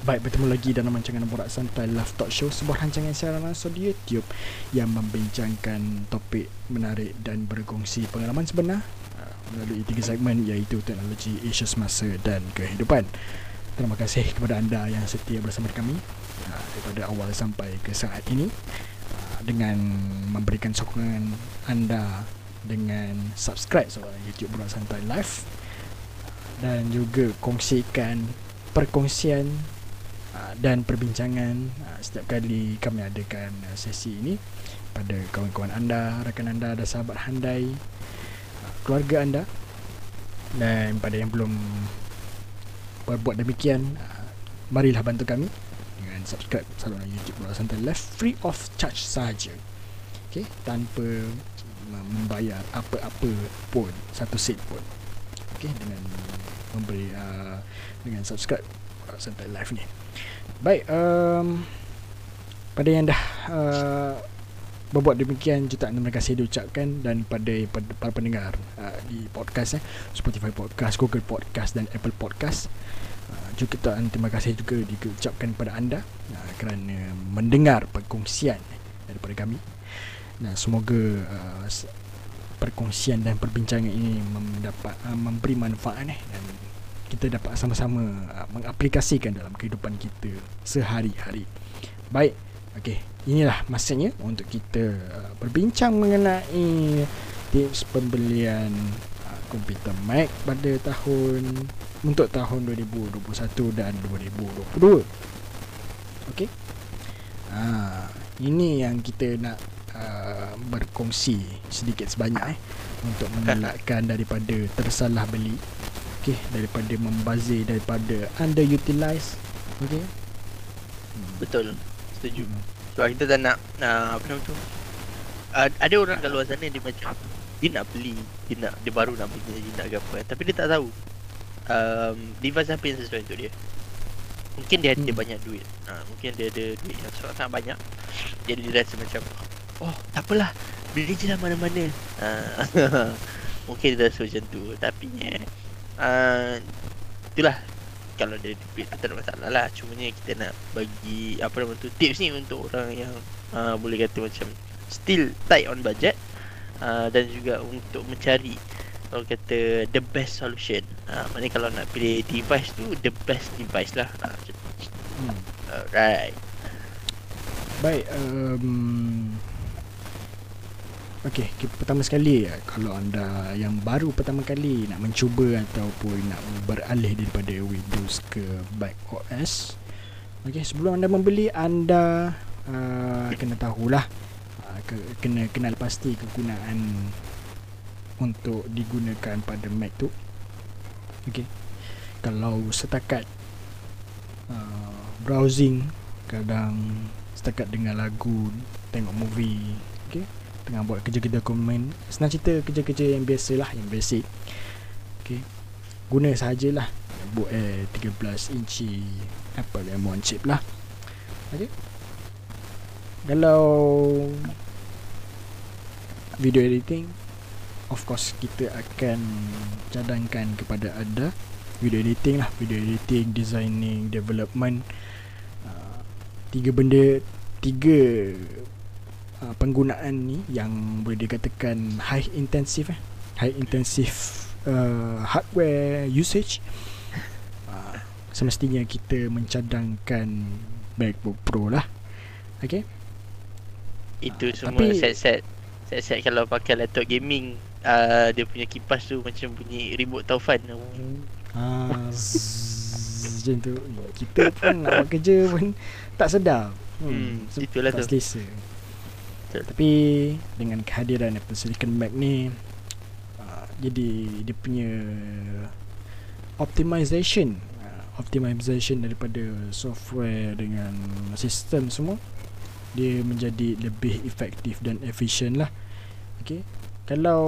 Baik, bertemu lagi dalam rancangan Borak Santai Love Talk Show Sebuah rancangan siaran langsung di YouTube Yang membincangkan topik menarik dan berkongsi pengalaman sebenar uh, Melalui tiga segmen iaitu teknologi, isu semasa dan kehidupan. Terima kasih kepada anda yang setia bersama kami uh, Daripada awal sampai ke saat ini uh, Dengan memberikan sokongan anda Dengan subscribe soalan YouTube Borak Santai Live Dan juga kongsikan perkongsian Ah, dan perbincangan ah, setiap kali kami adakan ah, sesi ini pada kawan-kawan anda, rakan anda dan sahabat handai keluarga anda dan pada yang belum berbuat demikian marilah bantu kami dengan subscribe saluran YouTube Bola Santai Left free of charge saja. Okay, tanpa membayar apa-apa pun satu sen pun. Okay, dengan memberi uh, dengan subscribe Bola Santai Live ni. Baik um, Pada yang dah uh, Berbuat demikian Jutaan terima kasih diucapkan Dan pada, para pendengar uh, Di podcast eh, Spotify Podcast Google Podcast Dan Apple Podcast. Uh, Juga terima kasih juga Diucapkan kepada anda uh, Kerana mendengar perkongsian Daripada kami. Nah, semoga uh, perkongsian dan perbincangan ini mendapat uh, memberi manfaat eh dan kita dapat sama-sama uh, mengaplikasikan dalam kehidupan kita sehari-hari. Baik. Okey, inilah masanya untuk kita uh, berbincang mengenai tips pembelian uh, komputer Mac pada tahun untuk tahun 2021 dan 2022. Okey. Ah, ini yang kita nak uh, berkongsi sedikit sebanyak eh untuk mengelakkan daripada tersalah beli okey daripada membazir daripada underutilize. Okey? Betul. Setuju. Hmm. so kita tak nak nak apa nama tu? Uh, ada orang kat luar sana dia macam dia nak beli dia nak dia baru nak beli dia nak apa. Tapi dia tak tahu. Um, device apa yang sesuai untuk dia. Mungkin dia ada hmm. banyak duit. Ha, mungkin dia ada duit yang sangat, sangat banyak. Jadi dia rasa macam oh tak apalah. Beli je lah mana-mana. Ha, mungkin dia rasa macam tu. Tapi eh, uh, itulah kalau dia duit tak ada masalah lah cumanya kita nak bagi apa nama tu tips ni untuk orang yang uh, boleh kata macam still tight on budget uh, dan juga untuk mencari orang kata the best solution. Uh, maknanya kalau nak pilih device tu the best device lah. Uh, hmm. Alright. Baik, um, Okey, pertama sekali kalau anda yang baru pertama kali nak mencuba ataupun nak beralih daripada Windows ke Mac OS. Okey, sebelum anda membeli anda uh, kena tahulah uh, ke, kena kenal pasti kegunaan untuk digunakan pada Mac tu. Okey. Kalau setakat uh, browsing kadang setakat dengar lagu, tengok movie, okey tengah buat kerja-kerja komen senang cerita kerja-kerja yang biasa lah yang basic. Okay. guna sahajalah. Buat Air 13 inci Apple M1 chip lah. Okay. kalau video editing of course kita akan cadangkan kepada anda video editing lah. Video editing designing development. Uh, tiga benda tiga uh, penggunaan ni yang boleh dikatakan high intensive eh? High intensive uh, hardware usage. Uh, semestinya kita mencadangkan MacBook Pro lah. Okay? Itu uh, semua tapi, set-set set-set kalau pakai laptop gaming uh, dia punya kipas tu macam bunyi remote taufan. Ah macam tu. Kita pun nak buat kerja pun tak sedap hmm, hmm itulah tak tu. selesa. Tapi dengan kehadiran Apple Silicon Mac ni uh, jadi dia punya optimization uh, optimization daripada software dengan sistem semua dia menjadi lebih efektif dan efisien lah. Okay. Kalau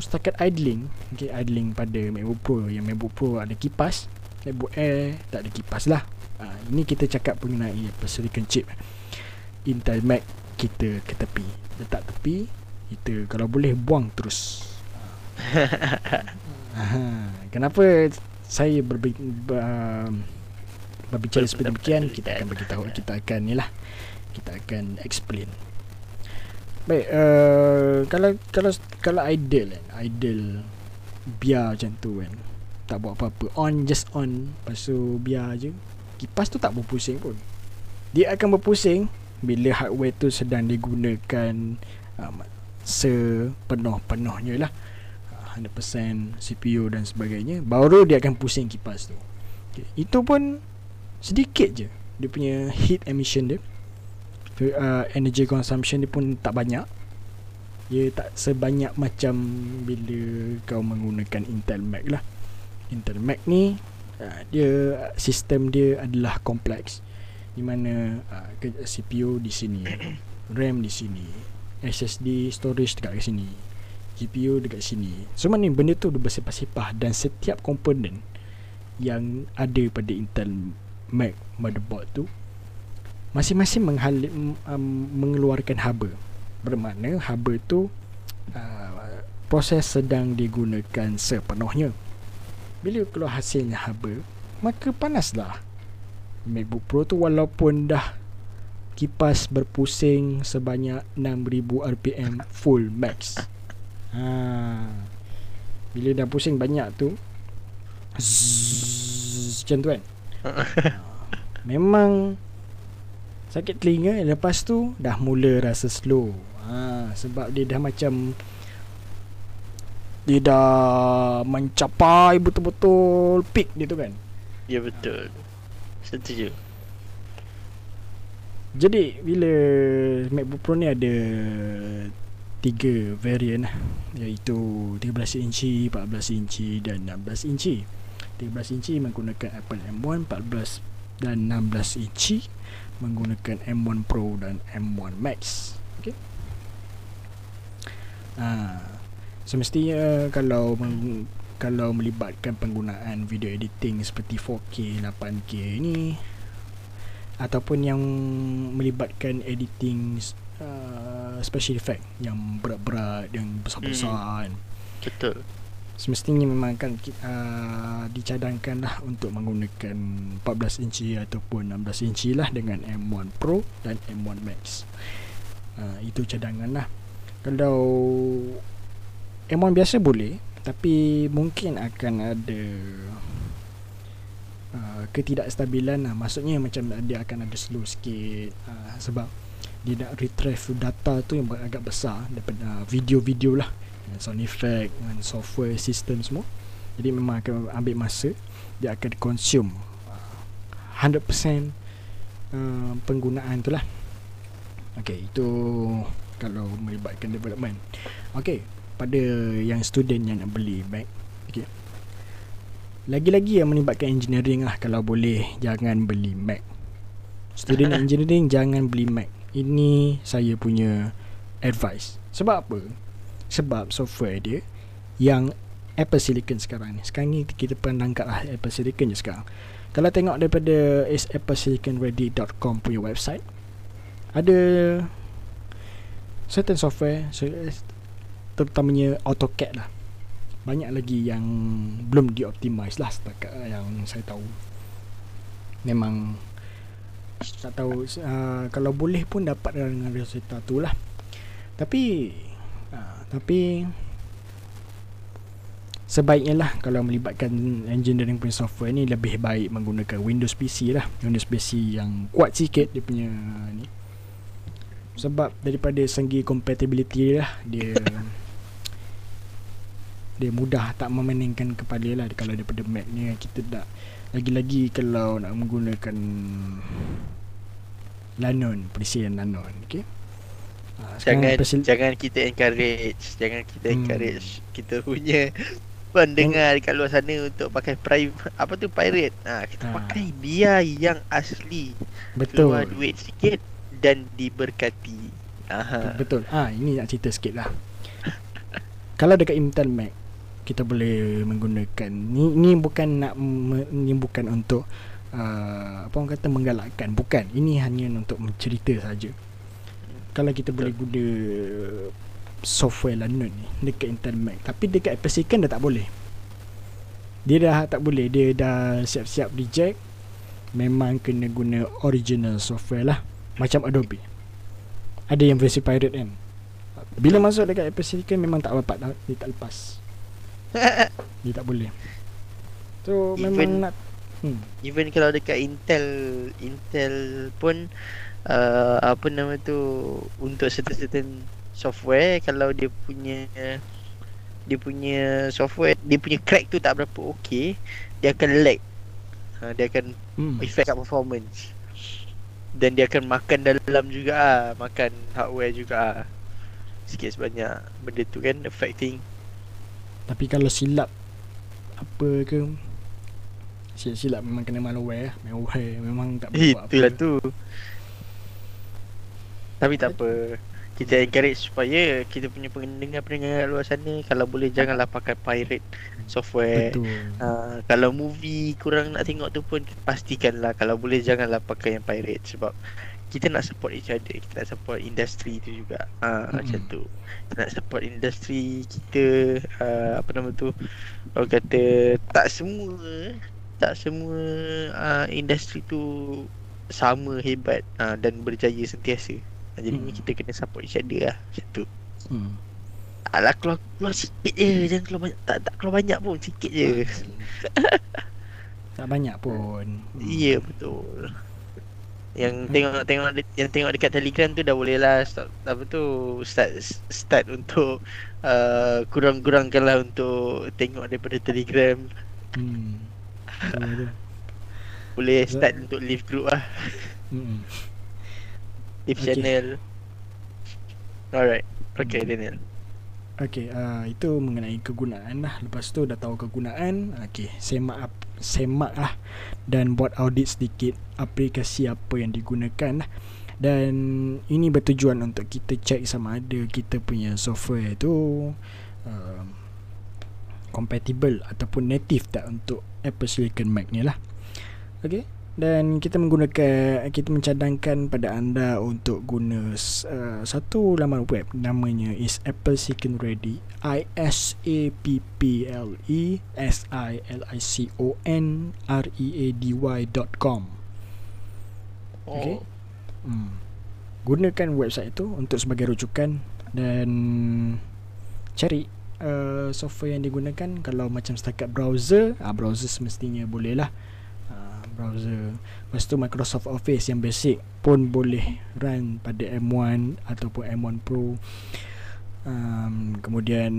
setakat idling, okay, idling pada MacBook Pro yang MacBook Pro ada kipas, MacBook Air tak ada kipas lah. Uh, ini kita cakap mengenai Apple Silicon chip. Intel Mac kita ke tepi. Letak tepi kita kalau boleh buang terus. Kenapa saya berbi, ber, um, berbicara seperti demikian kita akan bagi tahu kita akan ni lah kita akan explain. Baik uh, kalau kalau kalau idle kan idle biar macam tu kan tak buat apa-apa on just on. Lepas tu biar je. Kipas tu tak berpusing pun. Dia akan berpusing bila hardware tu sedang digunakan um, sepenuh-penuhnya lah. 100% CPU dan sebagainya baru dia akan pusing kipas tu. Okay. itu pun sedikit je dia punya heat emission dia. Uh, energy consumption dia pun tak banyak. Dia tak sebanyak macam bila kau menggunakan Intel Mac lah. Intel Mac ni uh, dia sistem dia adalah kompleks di mana uh, CPU di sini RAM di sini SSD storage dekat sini GPU dekat sini. Semua ni benda tu bersepah-sepah dan setiap komponen yang ada pada Intel Mac motherboard tu masing-masing um, mengeluarkan haba. Bermakna haba tu uh, proses sedang digunakan sepenuhnya. Bila keluar hasilnya haba maka panaslah MacBook Pro tu walaupun dah kipas berpusing sebanyak 6000 RPM full max. Ha. Bila dah pusing banyak tu macam tu kan. Memang sakit telinga lepas tu dah mula rasa slow. Ha, sebab dia dah macam dia dah mencapai betul-betul peak dia tu kan. Ya betul. Ha. Setuju. Jadi bila MacBook Pro ni ada Tiga variant lah. Iaitu 13 inci, 14 inci dan 16 inci. 13 inci menggunakan Apple M1 14 dan 16 inci Menggunakan M1 Pro dan M1 Max. Okay ha. Semestinya kalau kalau melibatkan penggunaan video editing seperti 4K, 8K ni ataupun yang melibatkan editing uh, special effect yang berat-berat yang besar-besar hmm. betul. Semestinya memang akan uh, dicadangkan lah untuk menggunakan 14 inci ataupun 16 inci lah dengan M1 Pro dan M1 Max. Uh, itu cadangan lah Kalau M1 biasa boleh Tapi mungkin akan ada uh, Ketidakstabilan lah. Maksudnya macam dia akan ada slow sikit uh, Sebab dia nak retrieve data tu yang agak besar Daripada video-video lah. Sound effect dan software system semua. Jadi memang akan ambil masa. Dia akan consume uh, 100% uh, penggunaan tu lah. Okay itu kalau melibatkan development. Okay pada yang student yang nak beli Mac okay. Lagi-lagi yang melibatkan engineering lah Kalau boleh jangan beli Mac. Student engineering jangan beli Mac. Ini saya punya advice. Sebab apa? Sebab software dia Yang Apple Silicon sekarang ni. Sekarang ni kita pernah angkat lah Apple Silicon je sekarang. Kalau tengok daripada appleSiliconReady.com punya website Ada certain software terutamanya AutoCAD lah. Banyak lagi yang belum dioptimize lah setakat yang saya tahu. Memang tak tahu uh, kalau boleh pun dapat dengan Rosetta tu lah. Tapi uh, tapi sebaiknya lah kalau melibatkan engineering punya software ni lebih baik menggunakan Windows PC lah. Windows PC yang kuat sikit dia punya ni. Sebab daripada segi compatibility lah dia dia mudah tak memainkan kepala lah kalau daripada Mac ni kita tak lagi-lagi kalau nak menggunakan Lanon presiden Lanon okay? Ha, jangan persil- jangan kita encourage jangan kita hmm. encourage kita punya pendengar dekat luar sana untuk pakai private apa tu pirate ha, kita ha. pakai dia yang asli betul keluar duit sikit dan diberkati. Aha. Betul. Ah, ha, ini nak cerita sikit lah. Kalau dekat Intel Mac kita boleh menggunakan. Ni ni bukan nak ni bukan untuk uh, apa orang kata menggalakkan. Bukan. Ini hanya untuk mencerita saja. Kalau kita boleh guna software Linux ni dekat Intel Mac tapi dekat Apple Silicon dah tak boleh. Dia dah tak boleh. Dia dah siap-siap reject. Memang kena guna original software lah. Macam Adobe. Ada yang versi pirate kan? Bila masuk dekat Apple Silicon Memang tak dapat Dia tak lepas Dia tak boleh So even, memang nak hmm. Even kalau dekat Intel Intel pun uh, Apa nama tu Untuk certain-certain software Kalau dia punya Dia punya software Dia punya crack tu tak berapa okay Dia akan lag uh, Dia akan hmm. Effect performance dan dia akan makan dalam juga ah makan hardware juga ah sikit sebanyak benda tu kan affecting tapi kalau silap apa ke? Silap-silap memang kena malware malware memang tak boleh buat apa. itulah tu. Tapi tak apa. Kita encourage supaya kita punya pendengar-pendengar luar sana kalau boleh janganlah pakai pirate software. Betul. Uh, kalau movie kurang nak tengok tu pun pastikanlah kalau boleh janganlah pakai yang pirate sebab kita nak support each other, kita nak support industri tu juga. Ah uh, mm-hmm. macam tu. Kita nak support industri kita uh, apa nama tu? Orang kata tak semua tak semua uh, industri tu sama hebat uh, dan berjaya sentiasa. Jadi hmm. kita kena support each other lah Macam tu hmm. Alah keluar, keluar sikit je Jangan keluar banyak Tak, tak keluar banyak pun Sikit je Tak banyak pun hmm. Ya betul Yang hmm. tengok tengok Yang tengok dekat telegram tu Dah boleh lah start, Apa tu Start Start untuk uh, Kurang-kurangkan lah Untuk Tengok daripada telegram. Hmm. Boleh start untuk live group lah. Hmm. If okay. channel. Alright. Okay hmm. Daniel. Okay uh, Itu mengenai kegunaan lah. Lepas tu dah tahu kegunaan Okay Semak Semak lah Dan buat audit sedikit Aplikasi apa yang digunakan lah dan ini bertujuan untuk kita check sama ada kita punya software tu uh, compatible ataupun native tak untuk Apple Silicon Mac ni lah. Okay dan kita menggunakan kita mencadangkan pada anda untuk guna uh, satu laman web namanya is Apple Silicon Ready I S A P P L E S I L I C O N R E A D Y.com Okay oh. hmm. Gunakan website itu untuk sebagai rujukan dan cari uh, software yang digunakan kalau macam setakat browser uh, browser semestinya boleh lah browser. Lepas tu Microsoft Office yang basic pun boleh run pada M1 ataupun M1 Pro. Um, kemudian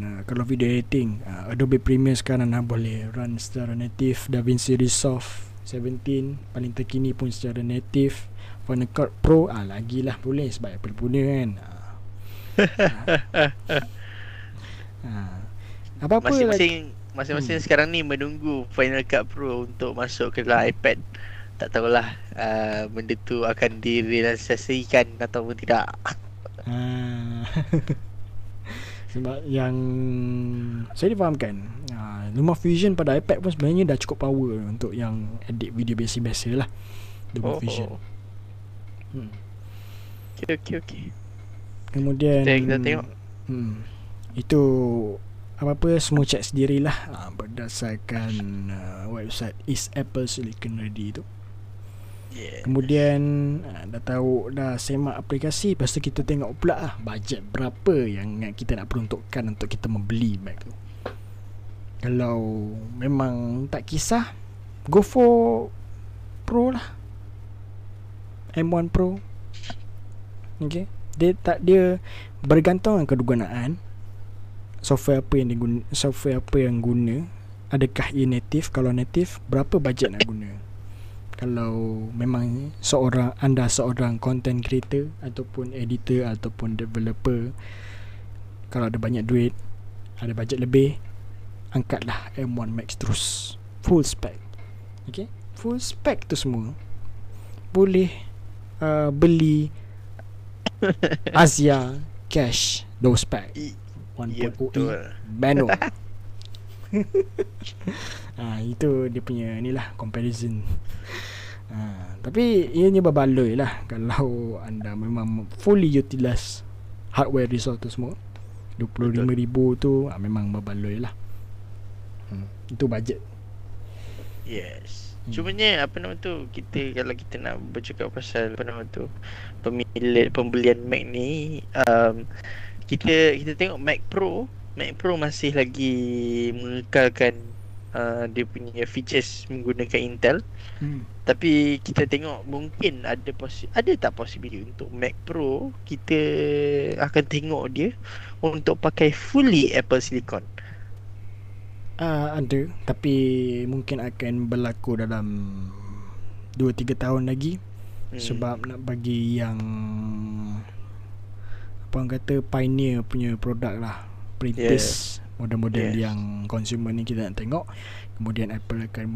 uh, kalau video editing uh, Adobe Premiere sekarang dah boleh run secara native. DaVinci Resolve 17 paling terkini pun secara native. Final Cut Pro ah lagilah boleh sebab Apple punya kan. Ah. apa-apa masing-masing masing-masing hmm. sekarang ni menunggu Final Cut Pro untuk masuk ke dalam iPad. Tak tahulah uh, benda tu akan direalisasikan ataupun tidak. Ah. Sebab yang saya difahamkan uh, Lumah Fusion pada iPad pun sebenarnya dah cukup power untuk yang edit video biasa-biasa lah. Lumah oh, Fusion. Hmm. Okay, okay, okay. Kemudian Kita, kita tengok. hmm, Itu apa-apa semua cek sendirilah. Uh, Berdasarkan uh, website Is Apple Silicon Ready tu. Yeah. Kemudian uh, dah tahu dah semak aplikasi Lepas tu kita tengok pula lah Bajet berapa yang kita nak peruntukkan Untuk kita membeli Mac tu. Kalau memang tak kisah Go for Pro lah. M1 Pro. Okay? Dia tak dia Bergantung dengan kegunaan Software apa yang diguna Software apa yang guna? Adakah ia native? Kalau native Berapa bajet nak guna? Kalau memang seorang anda seorang content creator ataupun editor ataupun developer kalau ada banyak duit ada bajet lebih angkatlah M1 Max terus. Full spec. Okay full spec tu semua boleh uh, beli Asia cash low spec 1.0 yep, Bano ah itu dia punya inilah comparison. Ha, tapi ianya berbaloi lah. Kalau anda memang fully utilize hardware resource tu semua 25000 tu ha, memang berbaloi lah. Hmm. itu budget yes. Hmm. cumanya apa nama tu kita kalau kita nak bercakap pasal apa nama tu pemilik pembelian Mac ni um, kita kita tengok Mac Pro Mac Pro masih lagi mengekalkan uh, dia punya features menggunakan Intel. Hmm. Tapi kita tengok mungkin ada posi- ada tak possibility untuk Mac Pro kita akan tengok dia untuk pakai fully Apple Silicon. Uh, ada tapi mungkin akan berlaku dalam 2 3 tahun lagi. Hmm. Sebab nak bagi yang orang kata pioneer punya produk lah perintis yeah. model-model yeah. yang consumer ni kita nak tengok kemudian Apple akan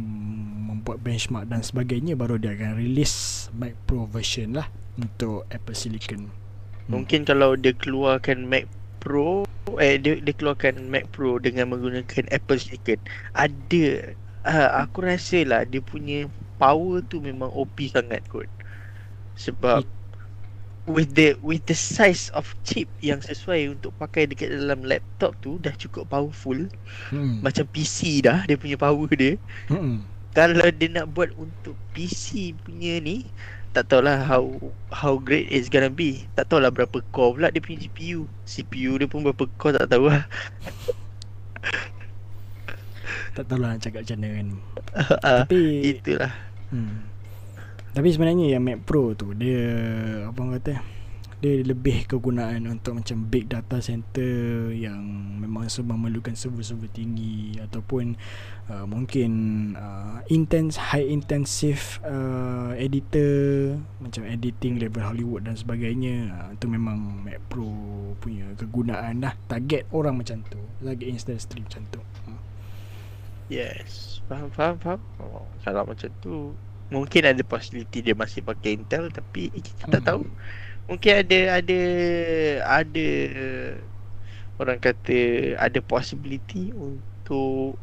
membuat benchmark dan sebagainya baru dia akan release Mac Pro version lah untuk Apple Silicon hmm. mungkin kalau dia keluarkan Mac Pro eh dia, dia keluarkan Mac Pro dengan menggunakan Apple Silicon ada uh, aku rasa lah dia punya power tu memang OP sangat kot sebab It, with the with the size of chip yang sesuai untuk pakai dekat dalam laptop tu dah cukup powerful. Hmm. Macam PC dah dia punya power dia. Hmm. Kalau dia nak buat untuk PC punya ni tak tahulah how how great it's gonna be. Tak tahulah berapa core pula dia punya CPU. CPU dia pun berapa core tak tahu lah. tak tahulah nak cakap macam mana kan. Uh, Tapi itulah. Hmm. Tapi sebenarnya yang Mac Pro tu dia apa orang kata dia lebih kegunaan untuk macam big data center yang memang sebab memerlukan server-server tinggi ataupun uh, mungkin uh, intense high intensive uh, editor macam editing level Hollywood dan sebagainya. Uh, itu memang Mac Pro punya kegunaan lah. Target orang macam tu lagi instant stream macam tu. Uh. yes. Faham faham faham. Oh, kalau macam tu mungkin ada possibility dia masih pakai Intel tapi kita tak tahu. Mungkin ada ada ada orang kata ada possibility untuk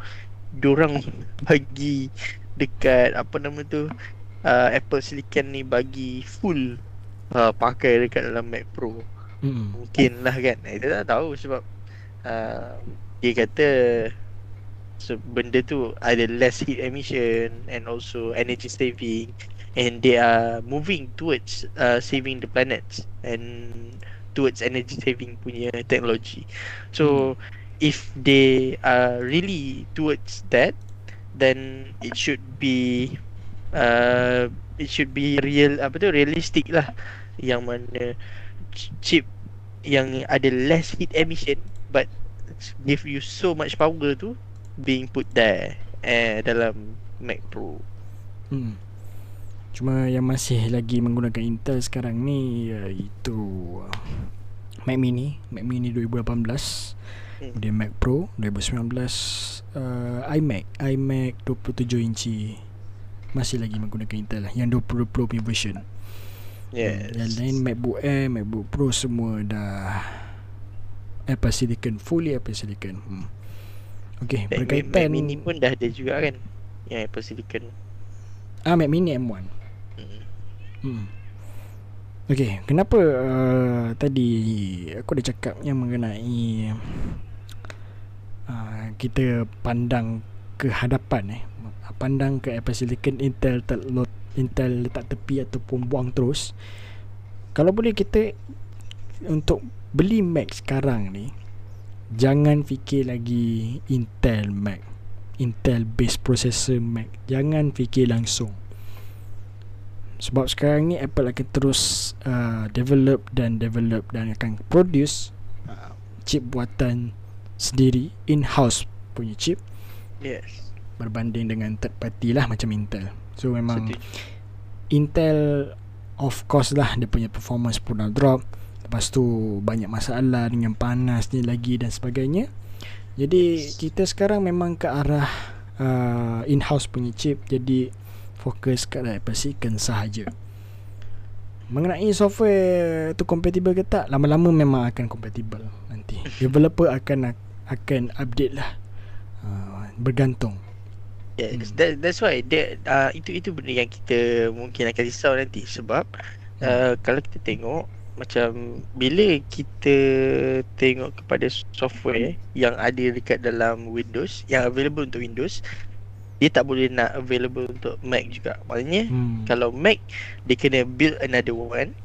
diorang bagi dekat apa nama tu uh, Apple Silicon ni bagi full uh, pakai dekat dalam Mac Pro. Hmm. Mungkin lah kan. Kita tak tahu sebab uh, dia kata So benda tu ada less heat emission and also energy saving and they are moving towards uh, saving the planet and towards energy saving punya teknologi. So hmm. if they are really towards that, then it should be uh, it should be real apa tu realistic lah yang mana chip yang ada less heat emission but give you so much power tu being put there eh dalam Mac Pro. Hmm. Cuma yang masih lagi menggunakan Intel sekarang ni iaitu Mac Mini, Mac Mini 2018. Hmm. Kemudian Mac Pro 2019, uh, iMac, iMac 27 inci masih lagi menggunakan Intel lah yang 20 Pro punya version. Yes. Yang lain MacBook Air, MacBook Pro semua dah Apple Silicon, fully Apple Silicon. Hmm. Okay, Mac, berkaitan Mac Mini pun dah ada juga kan yang Apple Silicon. Ah, Mac Mini M1. Hmm. hmm. Okay, kenapa uh, tadi aku dah cakap yang mengenai uh, kita pandang ke hadapan eh pandang ke Apple Silicon Intel terlot Intel letak tepi ataupun buang terus kalau boleh kita untuk beli Mac sekarang ni jangan fikir lagi Intel Mac Intel base processor Mac jangan fikir langsung sebab sekarang ni Apple akan terus uh, develop dan develop dan akan produce uh, chip buatan sendiri in-house punya chip yes berbanding dengan third party lah macam Intel. So memang Sedih. Intel of course lah dia punya performance pun dah drop. Lepas tu banyak masalah dengan panas ni lagi dan sebagainya. Jadi kita sekarang memang ke arah uh, in-house punya chip. Jadi fokus kat Apple Silicon sahaja. Mengenai software tu compatible ke tak, lama-lama memang akan compatible nanti. Developer akan akan update lah. Uh, bergantung Yeah, hmm. that, that's why that uh, itu itu benda yang kita mungkin akan risau nanti sebab hmm. uh, kalau kita tengok macam bila kita tengok kepada software yang ada dekat dalam Windows yang available untuk Windows dia tak boleh nak available untuk Mac juga. Maknanya hmm. kalau Mac dia kena build another one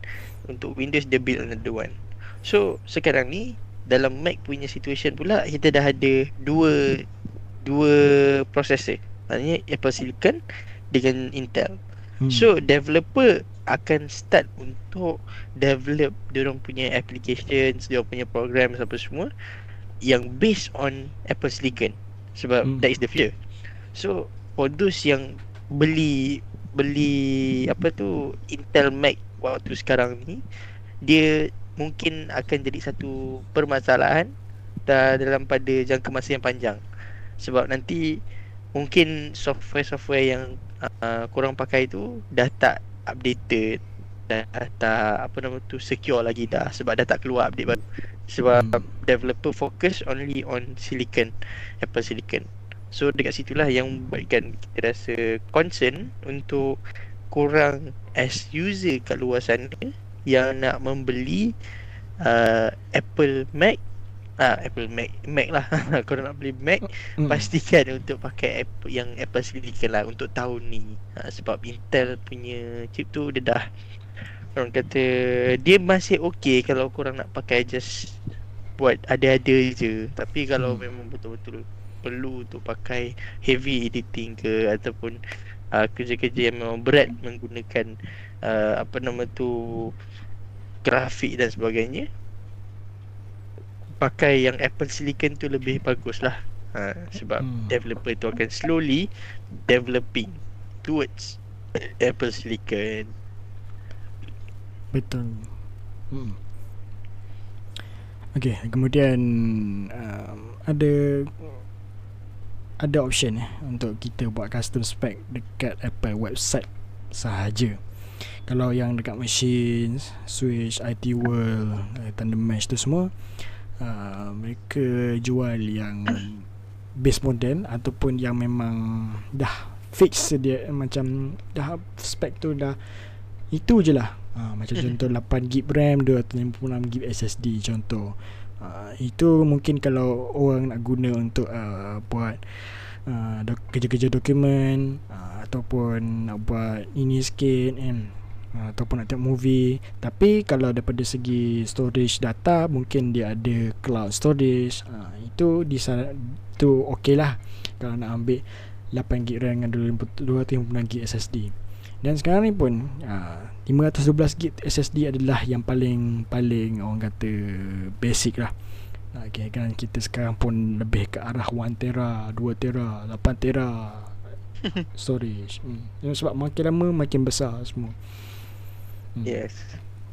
untuk Windows dia build another one. So sekarang ni dalam Mac punya situation pula kita dah ada dua dua processor Maksudnya Apple Silicon dengan Intel. Hmm. So developer akan start untuk develop dia orang punya applications, dia punya program apa semua yang based on Apple Silicon. Sebab hmm. that is the future. So for those yang beli beli apa tu Intel Mac waktu sekarang ni dia mungkin akan jadi satu permasalahan dalam pada jangka masa yang panjang. Sebab nanti mungkin software-software yang uh, korang pakai tu dah tak updated dah tak apa nama tu secure lagi dah sebab dah tak keluar update baru sebab hmm. developer focus only on silicon Apple silicon so dekat situlah yang buatkan kita rasa concern untuk korang as user kat luar sana yang nak membeli uh, Apple Mac Ah, Apple Mac Mac lah Kalau nak beli Mac mm. Pastikan untuk pakai Apple Yang Apple Silicon lah Untuk tahun ni ha, Sebab Intel punya chip tu Dia dah Orang kata Dia masih okay Kalau korang nak pakai Just Buat ada-ada je Tapi kalau mm. memang betul-betul Perlu untuk pakai Heavy editing ke Ataupun uh, Kerja-kerja yang memang berat Menggunakan uh, Apa nama tu Grafik dan sebagainya pakai yang Apple Silicon tu lebih bagus lah ha, Sebab hmm. developer tu akan slowly developing towards Apple Silicon Betul hmm. Okay, kemudian um, ada ada option eh untuk kita buat custom spec dekat Apple website sahaja. Kalau yang dekat machine, switch, IT world, uh, thunder mesh tu semua uh, mereka jual yang base model ataupun yang memang dah fix dia macam dah spec tu dah itu je lah. Uh, macam contoh 8 GB RAM 256 GB SSD contoh. Uh, itu mungkin kalau orang nak guna untuk uh, buat uh, do- kerja-kerja dokumen uh, ataupun nak buat ini sikit kan uh, ataupun nak tengok movie tapi kalau daripada segi storage data mungkin dia ada cloud storage uh, itu di tu okey lah kalau nak ambil 8GB RAM dengan 256GB SSD dan sekarang ni pun uh, 512GB SSD adalah yang paling paling orang kata basic lah Okay, kan kita sekarang pun lebih ke arah 1 tera, 2 tera, 8 tera storage. Hmm. Sebab makin lama makin besar semua. Hmm. Yes.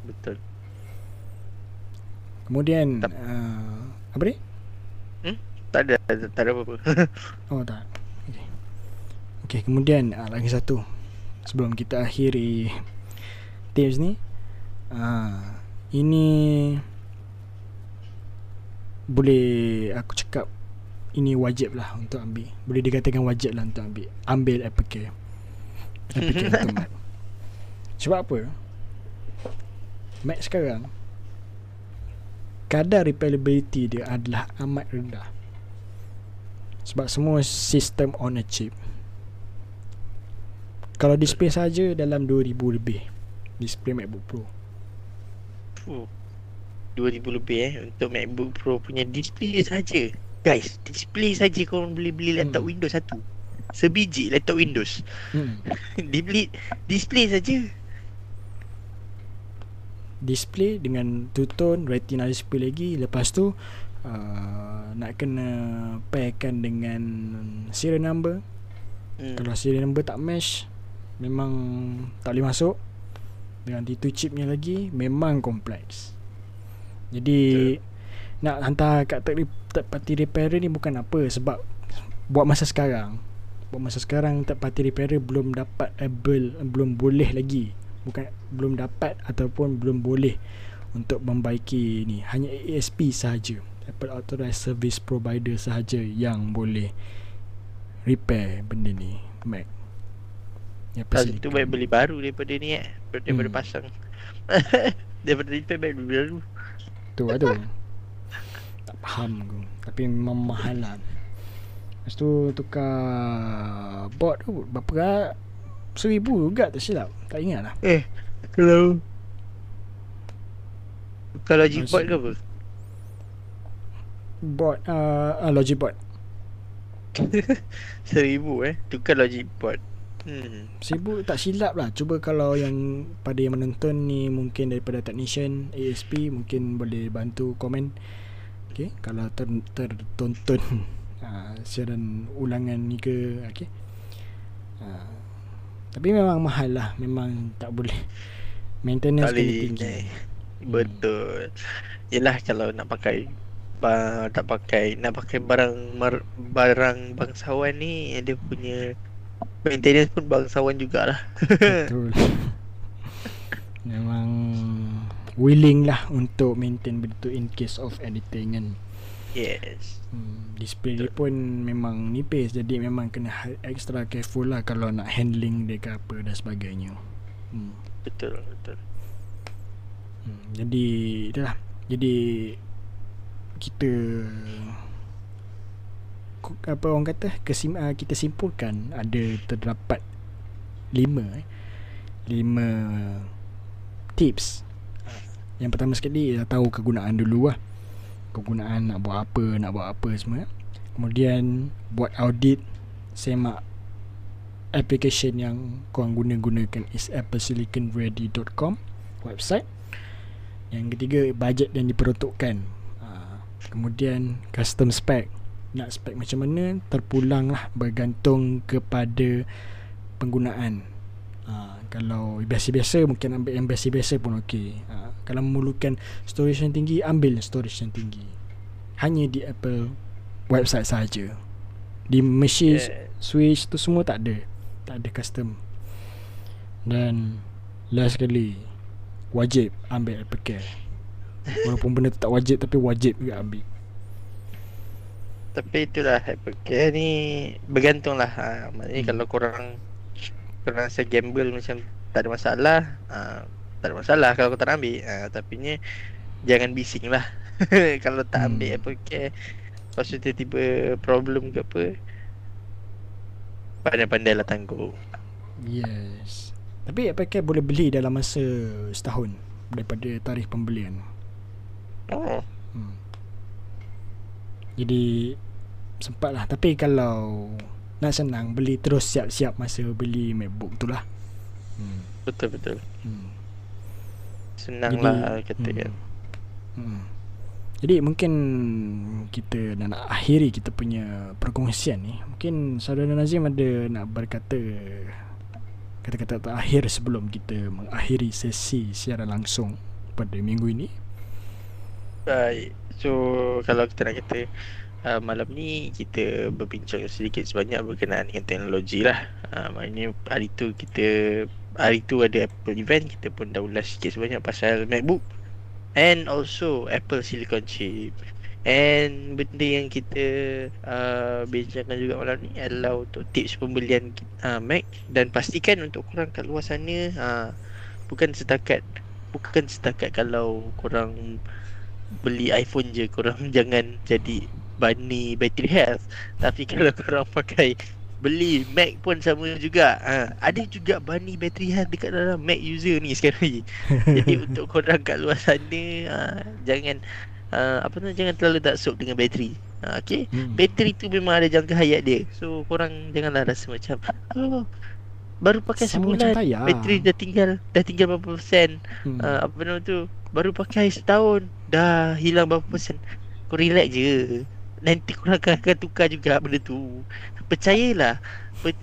Betul. Kemudian uh, apa ni? Hmm? Tak ada, tak ada apa-apa. oh, tak. Okey. Okey, kemudian uh, lagi satu. Sebelum kita akhiri tips ni, uh, ini boleh aku cakap ini wajib lah untuk ambil. Boleh dikatakan wajib lah untuk ambil. Ambil Apple Care. Apple Care untuk. Sebab apa? Mac sekarang kadar repairability dia adalah amat rendah. Sebab semua sistem on a chip. Kalau display saja dalam 2000 lebih. Display MacBook Pro. Uh, 2000 lebih eh untuk MacBook Pro punya display saja. Guys display saja kau boleh beli laptop hmm. Windows satu. Sebiji laptop Windows. Hmm. dibeli display saja display dengan two tone retina display lagi. Lepas tu uh, nak kena pairkan dengan serial number. Hmm. kalau serial number tak match memang tak boleh masuk. Dengan T2 chipnya lagi memang kompleks. Jadi Betul. nak hantar kat third, third party repairer ni bukan apa sebab buat masa sekarang. Buat masa sekarang third party repairer belum dapat able belum boleh lagi bukan belum dapat ataupun belum boleh untuk membaiki ni. Hanya ASP sahaja Apple Authorized Service Provider sahaja yang boleh repair benda ni Mac. Kalau itu baik beli baru daripada ni eh. Daripada hmm. pasang. Daripada repair baik beli baru. Tu lah tu. Tak faham aku. Tapi memang mahal lah. Lepas tu tukar board tu berapa Seribu juga tak silap. Tak ingat lah. Eh Kalau Kalau logic board ke apa? Board uh, uh, Logic board. Seribu eh? Tukar logic board. Hmm. Seribu tak silap lah. Cuba kalau yang Pada yang menonton ni Mungkin daripada technician ASP Mungkin boleh bantu komen. Okay Kalau ter, tertonton uh, Siaran ulangan ni ke Okay. Uh, tapi memang mahal lah. Memang tak boleh. Maintenance kena tinggi. Eh. Betul. Hmm. Yelah kalau nak pakai ba, Tak pakai Nak pakai barang mar, Barang bangsawan ni Dia punya Maintenance pun bangsawan jugalah. Betul. Memang Willing lah Untuk maintain begitu In case of anything kan Yes. Hmm, display dia pun memang nipis jadi memang kena extra careful lah kalau nak handling dia ke apa dan sebagainya. Hmm. Betul betul. Hmm, jadi itulah. Jadi kita apa orang kata kesim, uh, kita simpulkan ada terdapat lima eh, lima tips. Yang pertama sekali dah tahu kegunaan dulu lah kegunaan nak buat apa nak buat apa semua. Kemudian buat audit semak application yang korang guna-gunakan is applesiliconready.com website. Yang ketiga budget yang diperuntukkan. Ha, kemudian custom spec. Nak spec macam mana terpulang lah bergantung kepada penggunaan. Ha, kalau biasa-biasa mungkin ambil yang biasa-biasa pun okey. Ha, kalau memerlukan storage yang tinggi ambil storage yang tinggi. Hanya di Apple website saja di machine yeah. switch tu semua tak ada. Tak ada custom. Dan last sekali wajib ambil Apple Care. Walaupun benda tu tak wajib tapi wajib juga ambil. Tapi itulah Apple Care ni bergantung lah ha, maknanya hmm. kalau korang korang rasa gamble macam tak ada masalah ha, tak ada masalah kalau kau tak nak ambil uh, Tapi ni Jangan bising lah Kalau tak hmm. ambil hmm. apa okay. Lepas tu tiba-tiba problem ke apa Pandai-pandai lah tangguh Yes Tapi apakah boleh beli dalam masa setahun daripada tarikh pembelian? Oh. Hmm. Jadi sempat lah Tapi kalau nak senang beli terus siap-siap masa beli MacBook tu lah. Hmm. Betul betul. Hmm. Senang Jadi, lah kata hmm. kan. Hmm. Jadi mungkin kita dah nak akhiri kita punya perkongsian ni. Mungkin saudara Nazim ada nak berkata kata-kata terakhir sebelum kita mengakhiri sesi siaran langsung pada minggu ini. Baik. So kalau kita nak kata uh, malam ni kita berbincang sedikit sebanyak berkenaan dengan teknologi lah. Uh, maknanya hari tu kita hari tu ada Apple event kita pun dah ulas sikit sebanyak pasal MacBook and also Apple Silicon Chip. And benda yang kita uh, bincangkan juga malam ni adalah untuk tips pembelian uh, Mac dan pastikan untuk korang kat luar sana uh, bukan setakat bukan setakat kalau korang beli iPhone je korang jangan jadi bani battery health. Tapi kalau korang pakai beli Mac pun sama juga. Ha, ada juga bani battery health dekat dalam Mac user ni sekarang ni jadi untuk korang kat luar sana ha, jangan ha, apa tu jangan terlalu taksub dengan bateri ha, okey? Hmm. bateri tu memang ada jangka hayat dia. So korang janganlah rasa macam oh, baru pakai Sama sebulan bateri dah tinggal dah tinggal berapa persen. Hmm. uh, apa nama tu baru pakai setahun dah hilang berapa persen. Kau relax je nanti korang akan, akan tukar juga benda tu. Percayalah.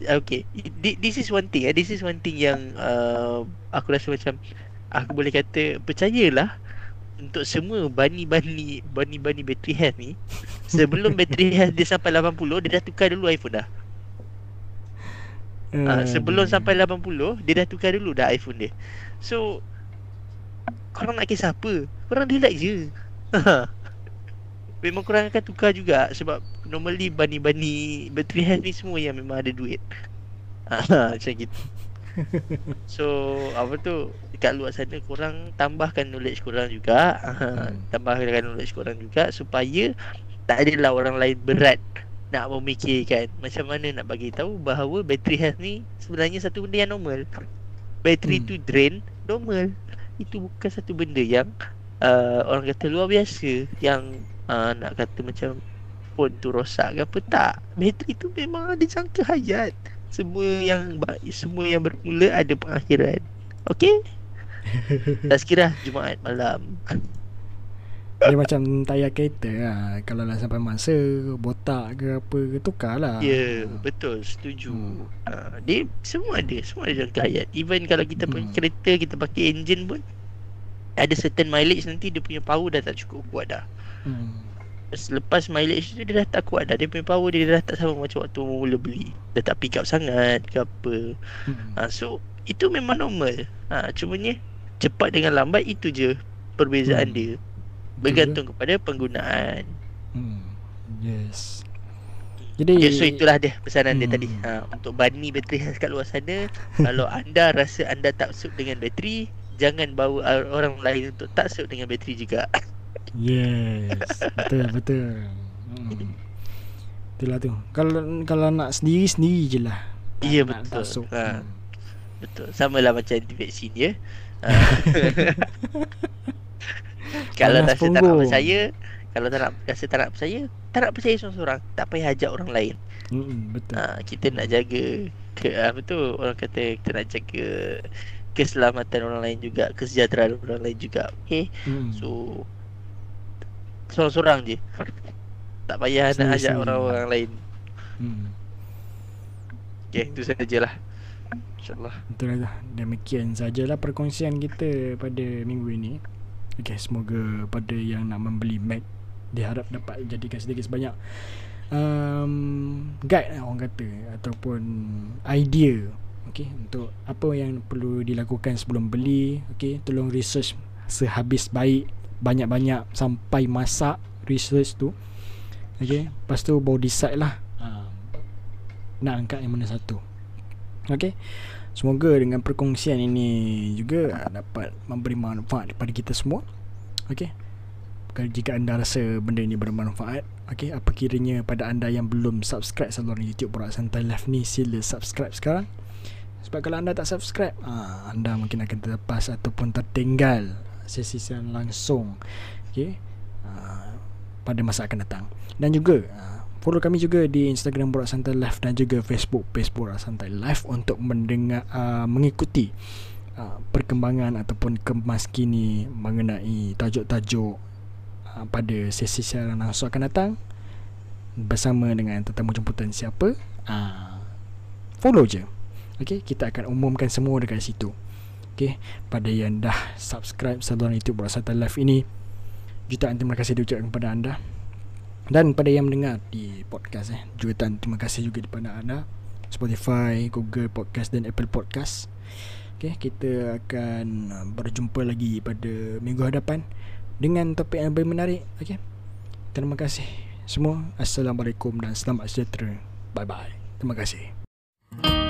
Okay. This is one thing eh. this is one thing yang uh, aku rasa macam aku boleh kata percayalah untuk semua bani-bani bani-bani battery health ni. Sebelum battery health dia sampai 80 dia dah tukar dulu iPhone dah. Uh, sebelum sampai 80 Dia dah tukar dulu dah iPhone dia. So Korang nak kisah apa? Korang relax je Memang korang akan tukar juga Sebab Normally bani-bani Battery health ni semua Yang memang ada duit Macam gitu So Apa tu Dekat luar sana Korang tambahkan knowledge korang juga hmm. Tambahkan knowledge korang juga Supaya Tak adalah orang lain berat nak memikirkan macam mana nak bagi tahu bahawa bateri health ni sebenarnya satu benda yang normal. Bateri hmm. tu drain normal. Itu bukan satu benda yang uh, orang kata luar biasa yang uh, nak kata macam phone tu rosak ke apa tak. Bateri tu memang ada jangka hayat. Semua yang semua yang bermula ada pengakhiran. Okey? Tak sekira Jumaat malam. Dia macam tayar kereta lah Kalau dah sampai masa Botak ke apa ke Tukar lah Ya yeah, betul Setuju hmm. uh, Dia semua ada Semua ada jangka hayat Even kalau kita hmm. pakai kereta Kita pakai engine pun Ada certain mileage nanti Dia punya power dah tak cukup kuat dah hmm. Lepas mileage tu Dia dah tak kuat dah Dia punya power dia dah tak sama Macam waktu mula beli Dah tak pick up sangat Ke apa hmm. uh, So Itu memang normal uh, Cumanya Cepat dengan lambat Itu je Perbezaan hmm. dia bergantung kepada penggunaan. Hmm. Yes. Jadi yes, so itulah dia pesanan hmm. dia tadi. Ha untuk bani bateri kat luar sana, kalau anda rasa anda tak suit dengan bateri, jangan bawa orang lain untuk tak suit dengan bateri juga. Yes. betul betul. Hmm. Itulah tu. Kalau kalau nak sendiri sendiri je lah. Iya betul. Ha. Hmm. Betul. Sama lah macam anti vaksin ya. Kalau tak rasa tak nak percaya kalau tak nak rasa tak nak percaya tak nak percaya seorang-seorang tak payah ajak orang lain hmm, betul ha, kita nak jaga ke apa tu orang kata kita nak jaga keselamatan orang lain juga kesejahteraan orang lain juga okey hmm. so seorang-seorang je. Tak payah Sini, nak ajak orang-orang lain. Hmm. okey itu sajalah. Insyaallah. Betul lah. Demikian sajalah perkongsian kita pada minggu ini. Okay, semoga pada yang nak membeli Mac diharap dapat jadikan sedikit sebanyak um, guide lah orang kata ataupun idea okay, untuk apa yang perlu dilakukan sebelum beli okay, tolong research sehabis baik banyak-banyak sampai masak research tu okay, lepas tu baru decide lah uh, nak angkat yang mana satu okay Semoga dengan perkongsian ini juga dapat memberi manfaat kepada kita semua. Okey. Jika anda rasa benda ini bermanfaat, okey, apa kiranya pada anda yang belum subscribe saluran YouTube Borak Santai Live ni, sila subscribe sekarang. Sebab kalau anda tak subscribe ah, Anda mungkin akan terlepas Ataupun tertinggal Sesi siaran langsung. Okay ah, Pada masa akan datang. Dan juga ah, Follow kami juga di Instagram Borak Santai Live Dan juga Facebook Page Borak Santai Live Untuk mendengar uh, Mengikuti uh, Perkembangan Ataupun kemas kini Mengenai tajuk-tajuk uh, Pada sesi siaran langsung akan datang Bersama dengan tetamu jemputan siapa? Uh, Follow je. Okay Kita akan umumkan semua dekat situ Okay Pada yang dah subscribe saluran YouTube Borak Santai Live ini Jutaan terima kasih diucapkan kepada anda. Dan pada yang mendengar di podcast eh Jutaan terima kasih juga kepada anda. Spotify, Google Podcast dan Apple Podcast. Okay, kita akan uh, berjumpa lagi pada minggu hadapan Dengan topik yang lebih menarik. Okay Terima kasih semua. Assalamualaikum dan selamat sejahtera. Bye bye Terima kasih